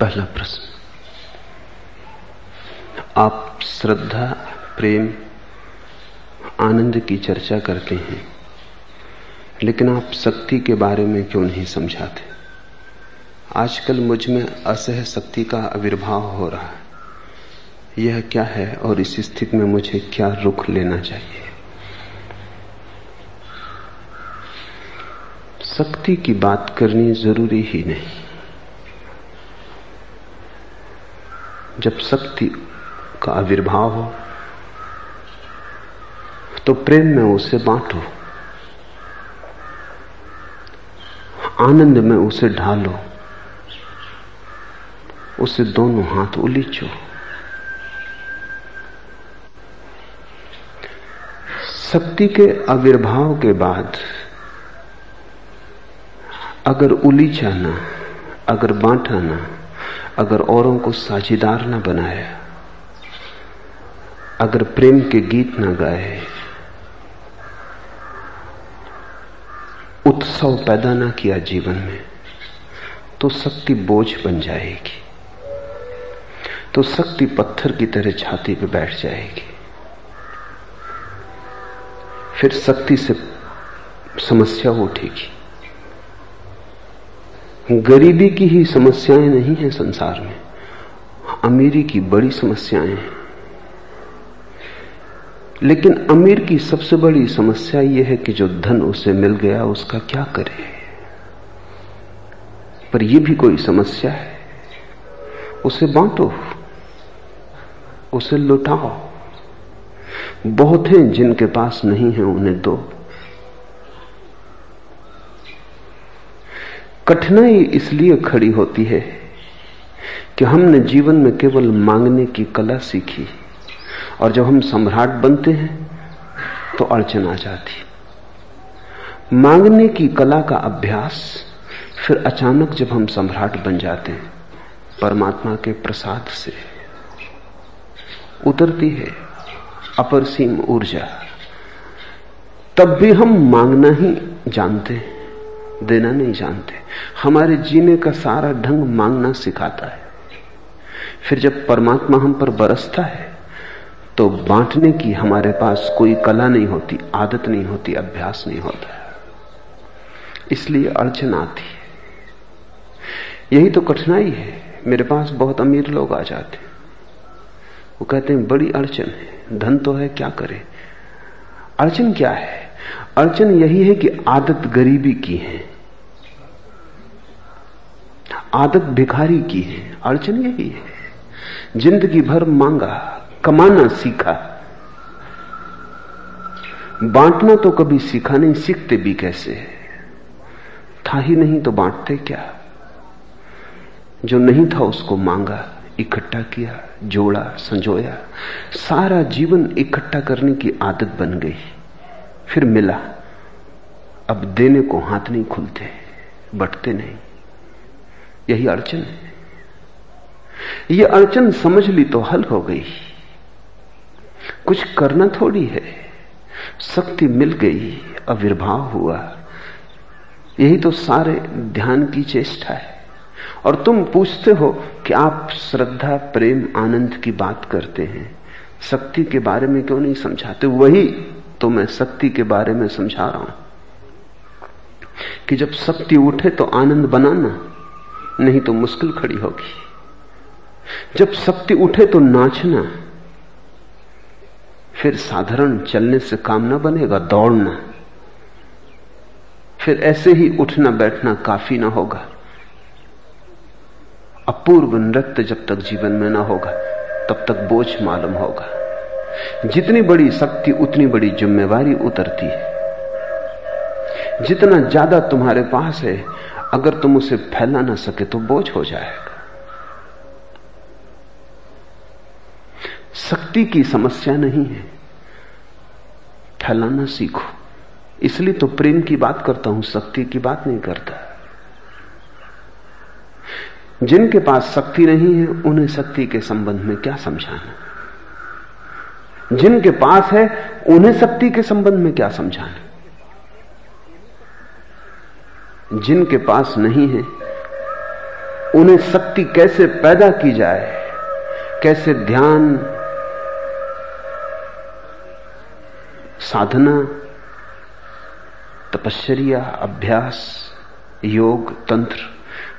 पहला प्रश्न। आप श्रद्धा, प्रेम, आनंद की चर्चा करते हैं, लेकिन आप शक्ति के बारे में क्यों नहीं समझाते? आजकल मुझमें असह शक्ति का आविर्भाव हो रहा है। यह क्या है और इस स्थिति में मुझे क्या रुख लेना चाहिए? शक्ति की बात करनी ज़रूरी ही नहीं। जब शक्ति का आविर्भाव हो तो प्रेम में उसे बांटो। आनंद में उसे ढालो। उसे दोनों हाथ उलीचो। शक्ति के आविर्भाव के बाद, अगर उलीचा ना अगर बांटा ना अगर औरों को साझीदार ना बनाया अगर प्रेम के गीत ना गाए, उत्सव पैदा ना किया जीवन में तो शक्ति बोझ बन जाएगी। तो शक्ति पत्थर की तरह छाती पे बैठ जाएगी। फिर शक्ति से समस्या उठेगी। गरीबी की ही समस्याएँ नहीं है संसार में, अमीरी की बड़ी समस्याएँ हैं। लेकिन अमीर की सबसे बड़ी समस्या यह है कि जो धन उसे मिल गया, उसका क्या करे? पर यह भी कोई समस्या है। उसे बांटो, उसे लुटाओ। बहुत हैं जिनके पास नहीं है उन्हें दो। कठिनाई इसलिए खड़ी होती है कि हमने जीवन में केवल मांगने की कला सीखी और जब हम सम्राट बनते हैं तो अड़चन आ जाती। मांगने की कला का अभ्यास, फिर अचानक जब हम सम्राट बन जाते हैं, परमात्मा के प्रसाद से। उतरती है अपरसीम ऊर्जा। तब भी हम मांगना ही जानते, देना नहीं जानते। हमारे जीने का सारा ढंग मांगना सिखाता है। फिर जब परमात्मा हम पर बरसता है तो बांटने की हमारे पास कोई कला नहीं होती, आदत नहीं होती, अभ्यास नहीं होता इसलिए अड़चन आती है। यही तो कठिनाई है। मेरे पास बहुत अमीर लोग आ जाते वो कहते हैं, बड़ी अड़चन है। धन तो है, क्या करे? अड़चन क्या है? अड़चन यही है कि आदत गरीबी की है। आदत भिखारी की है, अड़चन यही है। ज़िंदगी भर मांगा, कमाना सीखा। बांटना तो कभी सीखा नहीं, सीखते भी कैसे? था ही नहीं तो बांटते क्या? जो नहीं था उसको मांगा, इकट्ठा किया, जोड़ा, संजोया। सारा जीवन इकट्ठा करने की आदत बन गई। फिर मिला। अब देने को हाथ नहीं खुलते, बटते नहीं। यही अड़चन है। ये अड़चन समझ ली तो हल हो गई। कुछ करना थोड़ी है। शक्ति मिल गई, आविर्भाव हुआ। यही तो सारे ध्यान की चेष्टा है। और तुम पूछते हो कि आप श्रद्धा, प्रेम, आनंद की बात करते हैं। शक्ति के बारे में क्यों नहीं समझाते? वही तो मैं शक्ति के बारे में समझा रहा हूँ। कि जब शक्ति उठे तो आनंद बनाना नहीं तो मुश्किल खड़ी होगी। जब शक्ति उठे तो नाचना, फिर साधारण चलने से काम ना बनेगा, दौड़ना। फिर ऐसे ही उठना बैठना काफ़ी ना होगा। अपूर्व नृत्य जब तक जीवन में ना होगा, तब तक बोझ मालूम होगा। जितनी बड़ी शक्ति, उतनी बड़ी जिम्मेवारी उतरती है। जितना ज़्यादा तुम्हारे पास है अगर तुम उसे फैला ना सके तो बोझ हो जाएगा। शक्ति की समस्या नहीं है। फैलाना सीखो। इसलिए तो प्रेम की बात करता हूँ, शक्ति की बात नहीं करता। जिनके पास शक्ति नहीं है, उन्हें शक्ति के संबंध में क्या समझाना? जिनके पास है, उन्हें शक्ति के संबंध में क्या समझाना? जिनके पास नहीं है, उन्हें शक्ति कैसे पैदा की जाए, कैसे ध्यान, साधना, तपश्चर्या, अभ्यास, योग, तंत्र,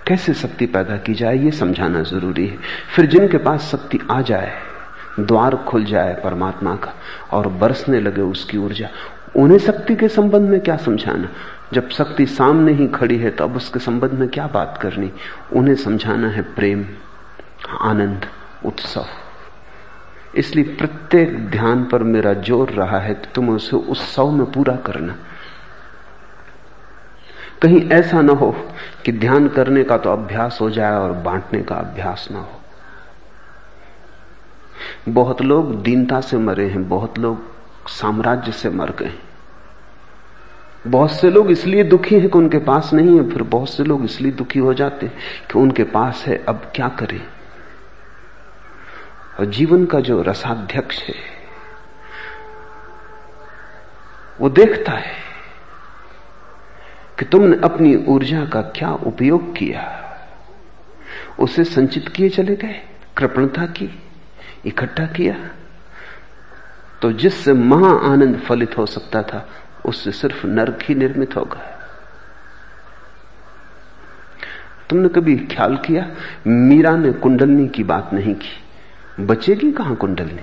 कैसे शक्ति पैदा की जाए, ये समझाना ज़रूरी है। फिर जिनके पास शक्ति आ जाए, द्वार खुल जाए परमात्मा का और बरसने लगे उसकी ऊर्जा उन्हें शक्ति के संबंध में क्या समझाना? जब शक्ति सामने ही खड़ी है तो अब उसके संबंध में क्या बात करनी? उन्हें समझाना है प्रेम, आनंद, उत्सव। इसलिए प्रत्येक ध्यान पर मेरा ज़ोर रहा है कि तुम उसे उत्सव में पूरा करना। कहीं ऐसा ना हो कि ध्यान करने का तो अभ्यास हो जाए और बांटने का अभ्यास ना हो। बहुत लोग दीनता से मरे हैं, बहुत लोग साम्राज्य से मर गए। बहुत से लोग इसलिए दुखी हैं कि उनके पास नहीं है, फिर बहुत से लोग इसलिए दुखी हो जाते हैं कि उनके पास है, अब क्या करें? और जीवन का जो रसाध्यक्ष है, वो देखता है कि तुमने अपनी ऊर्जा का क्या उपयोग किया। उसे संचित किए चले गए, कृपणता की, इकट्ठा किया। तो जिससे महा आनंद फलित हो सकता था, उससे सिर्फ़ नर्क ही निर्मित हो होगा। तुमने कभी ख्याल किया, मीरा ने कुंडलनी की बात नहीं की? बचेगी कहाँ कुंडलनी?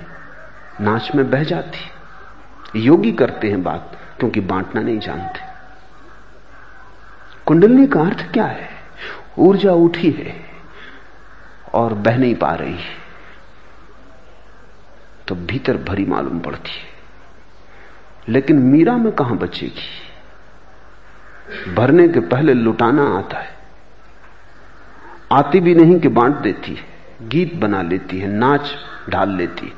नाच में बह जाती। योगी करते हैं बात, क्योंकि बांटना नहीं जानते। कुंडलनी का अर्थ क्या है? ऊर्जा उठी है और बह नहीं पा रही है। तो भीतर भरी मालूम पड़ती है। लेकिन मीरा में कहाँ बचेगी? भरने के पहले लुटाना आता है। आती भी नहीं कि बांट देती है। गीत बना लेती है, नाच ढाल लेती है।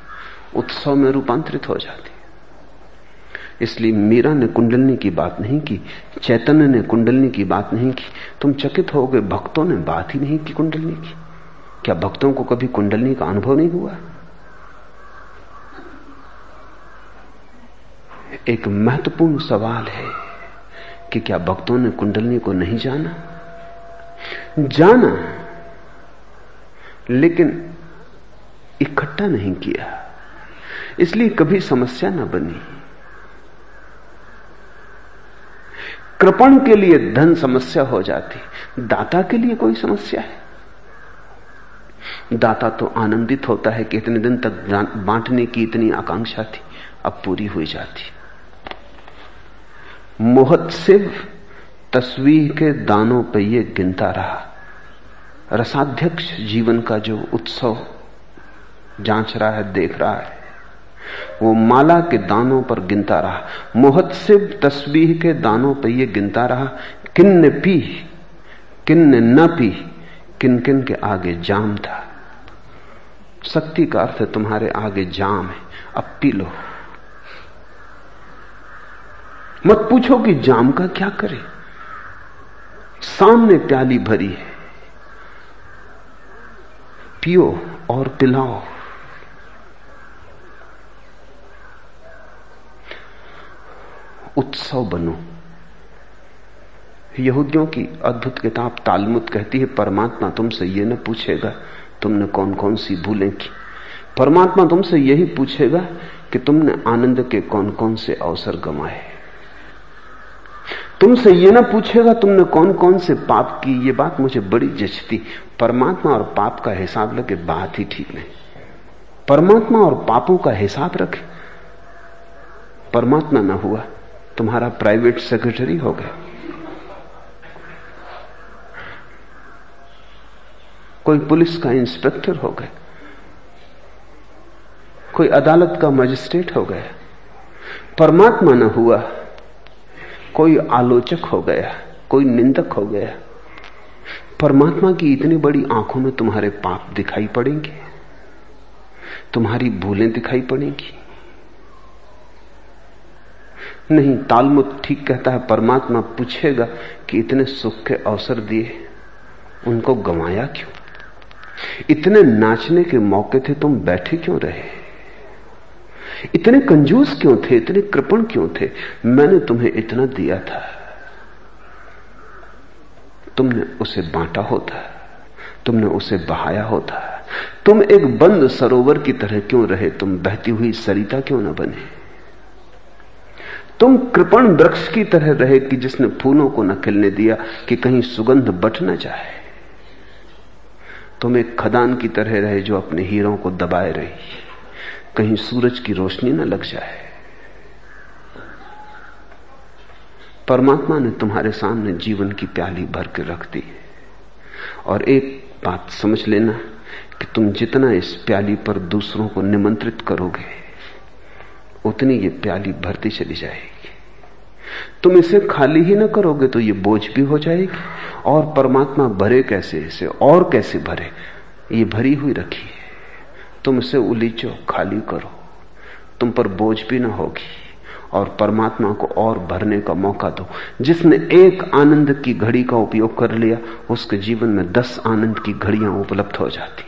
उत्सव में रूपांतरित हो जाती है। इसलिए मीरा ने कुंडलनी की बात नहीं की, चैतन्य ने कुंडलनी की बात नहीं की। तुम चकित हो गए भक्तों ने बात ही नहीं की कुंडलनी की। क्या भक्तों को कभी कुंडलनी का अनुभव नहीं हुआ? एक महत्वपूर्ण सवाल है कि क्या भक्तों ने कुंडलनी को नहीं जाना? जाना लेकिन इकट्ठा नहीं किया। इसलिए कभी समस्या न बनी। कृपण के लिए धन समस्या हो जाती, दाता के लिए कोई समस्या है? दाता तो आनंदित होता है कि इतने दिन तक बांटने की इतनी आकांक्षा थी, अब पूरी हुई जाती। मोहत्सिव तस्वीर के दानों पर यह गिनता रहा। रसाध्यक्ष जीवन का जो उत्सव जाँच रहा है, देख रहा है, वो माला के दानों पर गिनता रहा। मोहत्सिव तस्वीर के दानों पर यह गिनता रहा किन ने पी किन ने न पी किन किन के आगे जाम था। शक्ति का अर्थ तुम्हारे आगे जाम है, अब पी लो। मत पूछो कि जाम का क्या करे। सामने प्याली भरी है। पियो और पिलाओ। उत्सव बनो। यहूदियों की अद्भुत किताब तालमुद कहती है, परमात्मा तुमसे यह न पूछेगा तुमने कौन कौन सी भूलें की। परमात्मा तुमसे यही पूछेगा कि तुमने आनंद के कौन कौन से अवसर गंवाए तुमसे ये ना पूछेगा तुमने कौन कौन से पाप की, ये बात मुझे बड़ी जचती। परमात्मा और पाप का हिसाब लगे बात ही ठीक नहीं। परमात्मा और पापों का हिसाब रखे। परमात्मा ना हुआ, तुम्हारा प्राइवेट सेक्रेटरी हो गया। कोई पुलिस का इंस्पेक्टर हो गया। कोई अदालत का मजिस्ट्रेट हो गया। परमात्मा ना हुआ कोई आलोचक हो गया, कोई निंदक हो गया। परमात्मा की इतनी बड़ी आँखों में तुम्हारे पाप दिखाई पड़ेंगे, तुम्हारी भूलें दिखाई पड़ेंगी। नहीं, तालमुत ठीक कहता है, परमात्मा पूछेगा कि इतने सुख के अवसर दिए, उनको गंवाया क्यों? इतने नाचने के मौके थे, तुम बैठे क्यों रहे? इतने कंजूस क्यों थे? इतने कृपण क्यों थे? मैंने तुम्हें इतना दिया था। तुमने उसे बांटा होता। तुमने उसे बहाया होता। तुम एक बंद सरोवर की तरह क्यों रहे? तुम बहती हुई सरिता क्यों ना बने? तुम कृपण वृक्ष की तरह रहे कि जिसने फूलों को न खिलने दिया कि कहीं सुगंध बट न जाए। तुम एक खदान की तरह रहे जो अपने हीरों को दबाए रही। कहीं सूरज की रोशनी न लग जाए। परमात्मा ने तुम्हारे सामने जीवन की प्याली भर के रख दी और एक बात समझ लेना कि तुम जितना इस प्याली पर दूसरों को निमंत्रित करोगे, उतनी ये प्याली भरती चली जाएगी। तुम इसे खाली ही ना करोगे तो ये बोझ भी हो जाएगी। और परमात्मा भरे कैसे, इसे और कैसे भरे, ये भरी हुई रखी है। तुम इसे उलीचो, खाली करो। तुम पर बोझ भी ना होगी और परमात्मा को और भरने का मौका दो। जिसने एक आनंद की घड़ी का उपयोग कर लिया, उसके जीवन में दस आनंद की घड़ियाँ उपलब्ध हो जाती।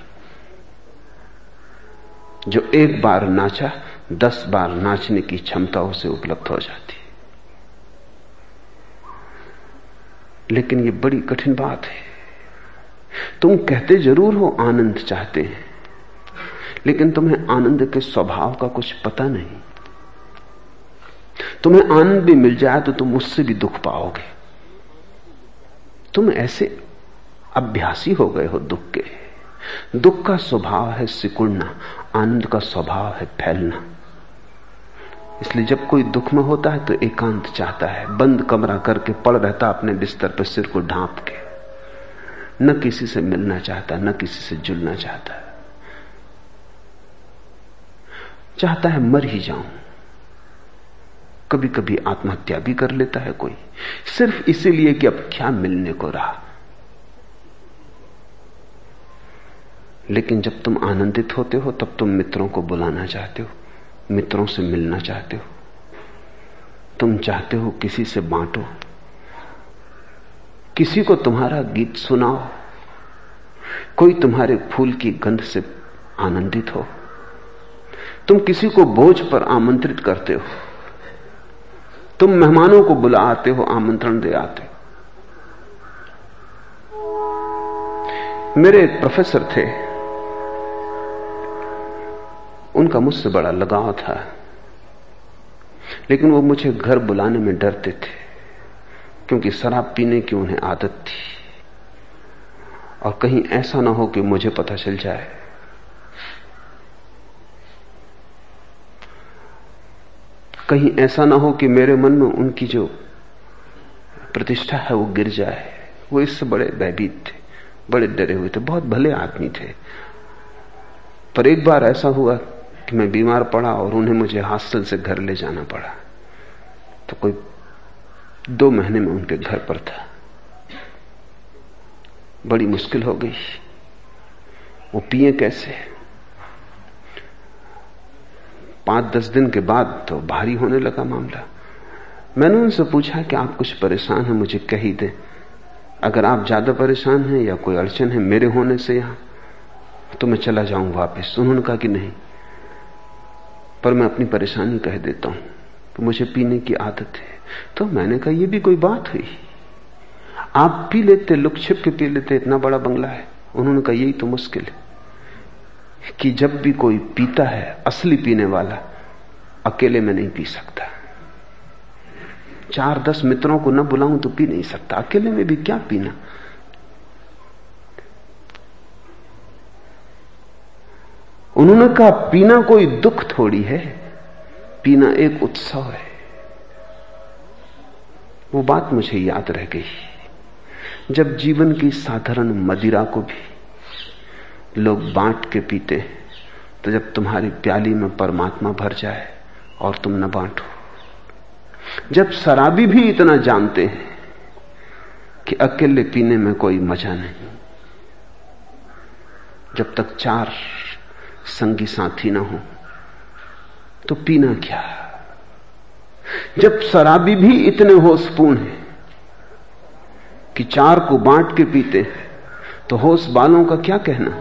जो एक बार नाचा, दस बार नाचने की क्षमता उसे उपलब्ध हो जाती। लेकिन यह बड़ी कठिन बात है। तुम कहते ज़रूर हो आनंद चाहते हैं लेकिन तुम्हें आनंद के स्वभाव का कुछ पता नहीं। तुम्हें आनंद भी मिल जाए तो तुम उससे भी दुख पाओगे। तुम ऐसे अभ्यासी हो गए हो दुख के। दुख का स्वभाव है सिकुड़ना, आनंद का स्वभाव है फैलना। इसलिए जब कोई दुख में होता है तो एकांत चाहता है, बंद कमरा करके पड़ रहता अपने बिस्तर पर सिर को ढांप के। न किसी से मिलना चाहता, न किसी से जुलना चाहता चाहता है मर ही जाऊँ। कभी कभी आत्महत्या भी कर लेता है कोई। सिर्फ़ इसीलिए कि अब क्या मिलने को रहा। लेकिन जब तुम आनंदित होते हो, तब तुम मित्रों को बुलाना चाहते हो, मित्रों से मिलना चाहते हो। तुम चाहते हो किसी से बांटो, किसी को तुम्हारा गीत सुनाओ, कोई तुम्हारे फूल की गंध से आनंदित हो। तुम किसी को बोझ पर आमंत्रित करते हो। तुम मेहमानों को बुला आते हो, आमंत्रण दे आते हो। मेरे एक प्रोफेसर थे। उनका मुझसे बड़ा लगाव था। लेकिन वो मुझे घर बुलाने में डरते थे, क्योंकि शराब पीने की उन्हें आदत थी। और कहीं ऐसा ना हो कि मुझे पता चल जाए। कहीं ऐसा ना हो कि मेरे मन में उनकी जो प्रतिष्ठा है वो गिर जाए। वो इससे बड़े भयभीत थे, बड़े डरे हुए थे, बहुत भले आदमी थे। पर एक बार ऐसा हुआ कि मैं बीमार पड़ा और उन्हें मुझे हॉस्टल से घर ले जाना पड़ा। तो कोई दो महीने में उनके घर पर था। बड़ी मुश्किल हो गई। वो पिए कैसे? पाँच दस दिन के बाद तो भारी होने लगा मामला। मैंने उनसे पूछा कि आप कुछ परेशान हैं, मुझे कही दें। अगर आप ज़्यादा परेशान हैं या कोई अड़चन है मेरे होने से यहाँ तो मैं चला जाऊँ वापस। उन्होंने कहा कि नहीं। पर मैं अपनी परेशानी कह देता हूँ तो मुझे पीने की आदत है। तो मैंने कहा यह भी कोई बात हुई? आप पी लेते लुक छिप के पी लेते, इतना बड़ा बंगला है। उन्होंने कहा, यही तो मुश्किल है। कि जब भी कोई पीता है, असली पीने वाला, अकेले में नहीं पी सकता। चार दस मित्रों को न बुलाऊं तो पी नहीं सकता। अकेले में भी क्या पीना? उन्होंने कहा, पीना कोई दुख थोड़ी है, पीना एक उत्सव है। वो बात मुझे याद रह गई। जब जीवन की साधारण मदिरा को भी लोग बांट के पीते हैं तो जब तुम्हारी प्याली में परमात्मा भर जाए और तुम न बांटो। जब शराबी भी इतना जानते हैं कि अकेले पीने में कोई मज़ा नहीं, जब तक चार संगी साथी ना हो तो पीना क्या? जब शराबी भी इतने होशपूर्ण है कि चार को बांट के पीते हैं तो होश बालों का क्या कहना?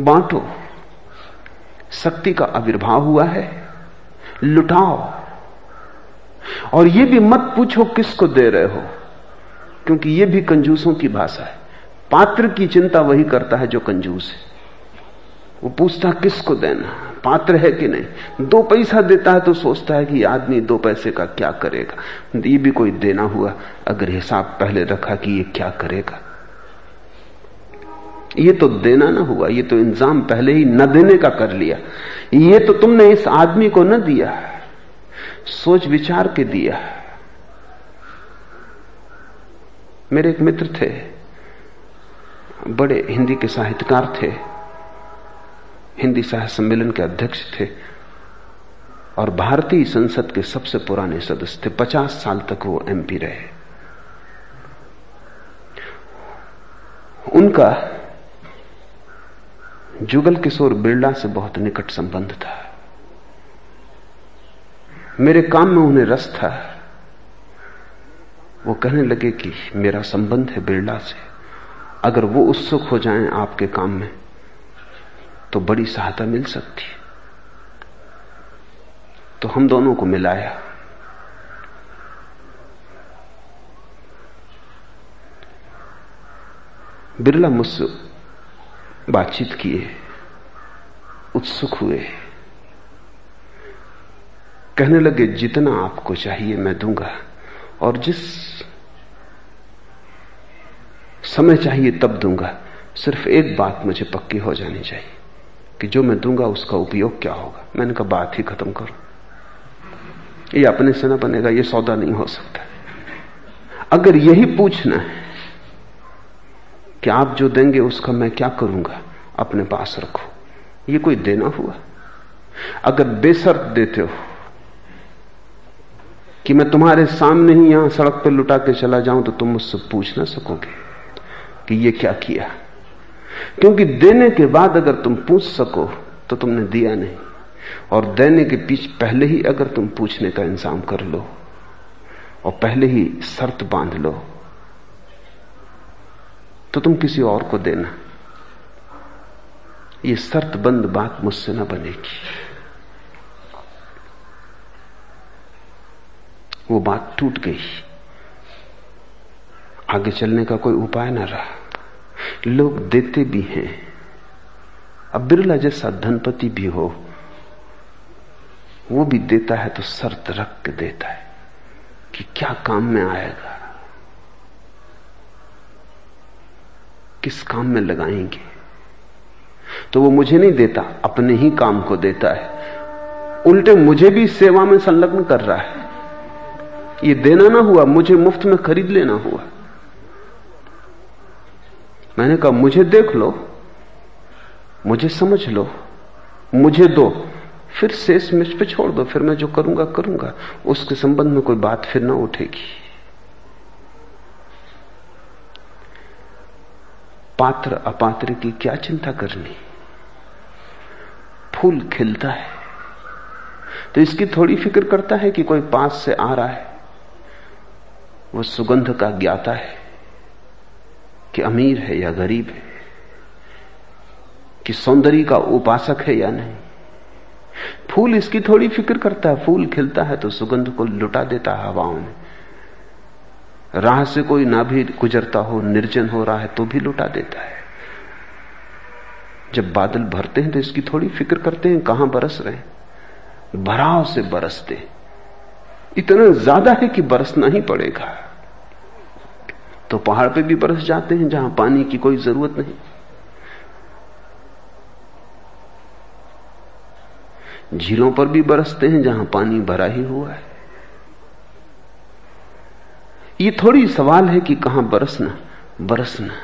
बांटो। शक्ति का आविर्भाव हुआ है। लुटाओ। और यह भी मत पूछो किसको दे रहे हो, क्योंकि यह भी कंजूसों की भाषा है। पात्र की चिंता वही करता है जो कंजूस है। वो पूछता किसको देना? पात्र है कि नहीं? दो पैसा देता है तो सोचता है कि आदमी दो पैसे का क्या करेगा? ये भी कोई देना हुआ, अगर हिसाब पहले रखा कि ये क्या करेगा? ये तो देना ना हुआ, ये तो इंतज़ाम पहले ही न देने का कर लिया। ये तो तुमने इस आदमी को न दिया, सोच विचार के दिया। मेरे एक मित्र थे, बड़े हिंदी के साहित्यकार थे, हिंदी साहित्य सम्मेलन के अध्यक्ष थे, और भारतीय संसद के सबसे पुराने सदस्य थे। पचास साल तक वो एमपी रहे। उनका जुगल किशोर बिरला से बहुत निकट संबंध था। मेरे काम में उन्हें रस था। वो कहने लगे कि मेरा संबंध है बिरला से। अगर वो उत्सुक हो जाएँ आपके काम में तो बड़ी सहायता मिल सकती। तो हम दोनों को मिलाया। बिरला मुझसे बातचीत किए, उत्सुक हुए। कहने लगे, जितना आपको चाहिए मैं दूँगा, और जिस समय चाहिए तब दूँगा। सिर्फ़ एक बात मुझे पक्की हो जानी चाहिए, कि जो मैं दूँगा उसका उपयोग क्या होगा। मैंने कहा बात ही खत्म करो। ये अपने से ना बनेगा, ये सौदा नहीं हो सकता। अगर यही पूछना है कि आप जो देंगे उसका मैं क्या करूँगा? अपने पास रखो। ये कोई देना हुआ? अगर बेसर्त देते हो कि मैं तुम्हारे सामने ही यहाँ सड़क पर लुटा के चला जाऊँ तो तुम मुझसे पूछ ना सकोगे कि ये क्या किया? क्योंकि देने के बाद अगर तुम पूछ सको तो तुमने दिया नहीं। और देने के पीछ पहले ही अगर तुम पूछने का इंतज़ाम कर लो, और पहले ही शर्त बाँध लो तो तुम किसी और को देना। ये शर्त बंद बात मुझसे ना बनेगी। वो बात टूट गई। आगे चलने का कोई उपाय ना रहा। लोग देते भी हैं। अब बिरला जैसा धनपति भी हो, वो भी देता है तो शर्त रख के देता है कि क्या काम में आएगा। किस काम में लगाएँगे? तो वो मुझे नहीं देता, अपने ही काम को देता है। उल्टे मुझे भी सेवा में संलग्न कर रहा है। ये देना ना हुआ, मुझे मुफ़्त में खरीद लेना हुआ। मैंने कहा, मुझे देख लो, मुझे समझ लो, मुझे दो, फिर शेष मुझ पे छोड़ दो, फिर मैं जो करूँगा करूँगा। उसके संबंध में कोई बात फिर ना उठेगी। पात्र अपात्र की क्या चिंता करनी? फूल खिलता है। तो इसकी थोड़ी फ़िक्र करता है कि कोई पास से आ रहा है। वो सुगंध का ज्ञाता है कि अमीर है या गरीब है, कि सौंदर्य का उपासक है या नहीं। फूल इसकी थोड़ी फ़िक्र करता है। फूल खिलता है तो सुगंध को लुटा देता है हवाओं में। राह से कोई ना भी गुजरता हो, निर्जन हो, रहा है तो भी लुटा देता है। जब बादल भरते हैं तो इसकी थोड़ी फ़िक्र करते हैं, कहाँ बरस रहे हैं? भराव से बरसते इतना ज़्यादा है कि बरसना ही पड़ेगा। तो पहाड़ पे भी बरस जाते हैं, जहाँ पानी की कोई ज़रूरत नहीं। झीलों पर भी बरसते हैं, जहाँ पानी भरा ही हुआ है। ये थोड़ी सवाल है कि कहाँ बरसना बरसना।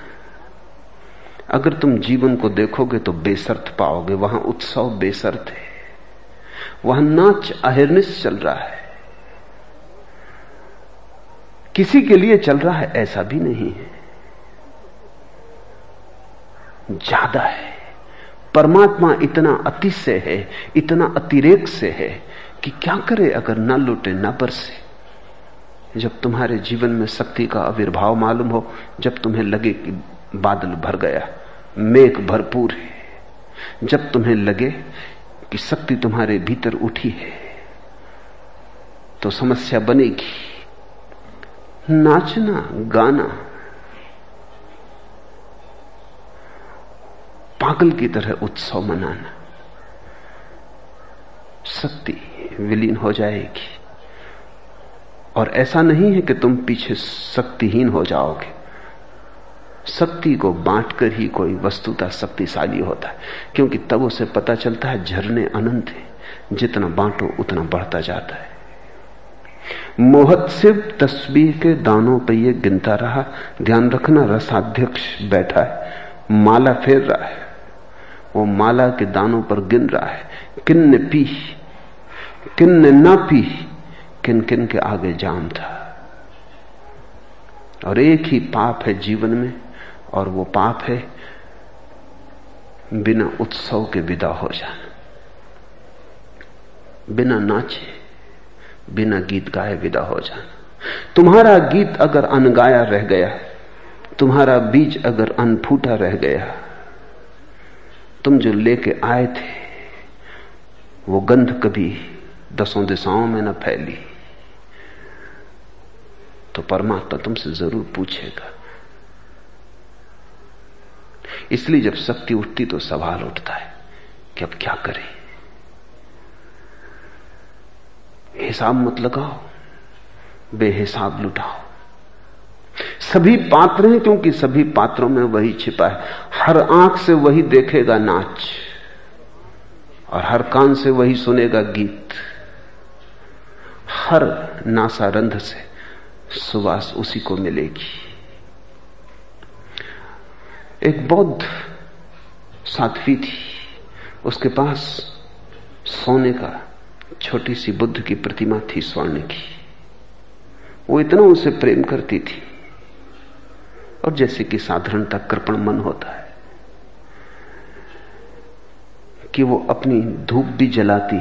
अगर तुम जीवन को देखोगे तो बेसर्त पाओगे, वहाँ उत्सव बेसर्त है। वहाँ नाच अहिर्निश चल रहा है। किसी के लिए चल रहा है, ऐसा भी नहीं है। ज़्यादा है। परमात्मा इतना अतिशय है, इतना अतिरेक से है कि क्या करे अगर ना लुटे, ना बरसे। जब तुम्हारे जीवन में शक्ति का आविर्भाव मालूम हो, जब तुम्हें लगे कि बादल भर गया, मेघ भरपूर है, जब तुम्हें लगे कि शक्ति तुम्हारे भीतर उठी है तो समस्या बनेगी। नाचना, गाना, पागल की तरह उत्सव मनाना, शक्ति विलीन हो जाएगी। और ऐसा नहीं है कि तुम पीछे शक्तिहीन हो जाओगे। शक्ति को बांटकर ही कोई वस्तुता शक्तिशाली होता है, क्योंकि तब उसे पता चलता है झरने अनंत है। जितना बांटो, उतना बढ़ता जाता है। मोहत सिर्फ़ तस्वीर के दानों पर यह गिनता रहा। ध्यान रखना, रसाध्यक्ष बैठा है। माला फेर रहा है। वो माला के दानों पर गिन रहा है। किन ने पी किन ने ना पी किन किन के आगे जाम था। और एक ही पाप है जीवन में, और वो पाप है बिना उत्सव के विदा हो जाना। बिना नाचे, बिना गीत गाए विदा हो जाना। तुम्हारा गीत अगर अनगाया रह गया, तुम्हारा बीज अगर अनफूटा रह गया, तुम जो लेके आए थे, वो गंध कभी दसों दिशाओं में न फैली। तो परमात्मा तुमसे ज़रूर पूछेगा। इसलिए जब शक्ति उठती तो सवाल उठता है कि अब क्या करें? हिसाब मत लगाओ, बेहिसाब लुटाओ। सभी पात्र हैं क्योंकि सभी पात्रों में वही छिपा है। हर आँख से वही देखेगा नाच और हर कान से वही सुनेगा गीत। हर नासारंध से सुवास उसी को मिलेगी। एक बौद्ध साध्वी थी। उसके पास सोने का छोटी सी बुद्ध की प्रतिमा थी स्वर्ण की। वो इतना उसे प्रेम करती थी। और जैसे कि साधारणता कृपण मन होता है, कि वो अपनी धूप भी जलाती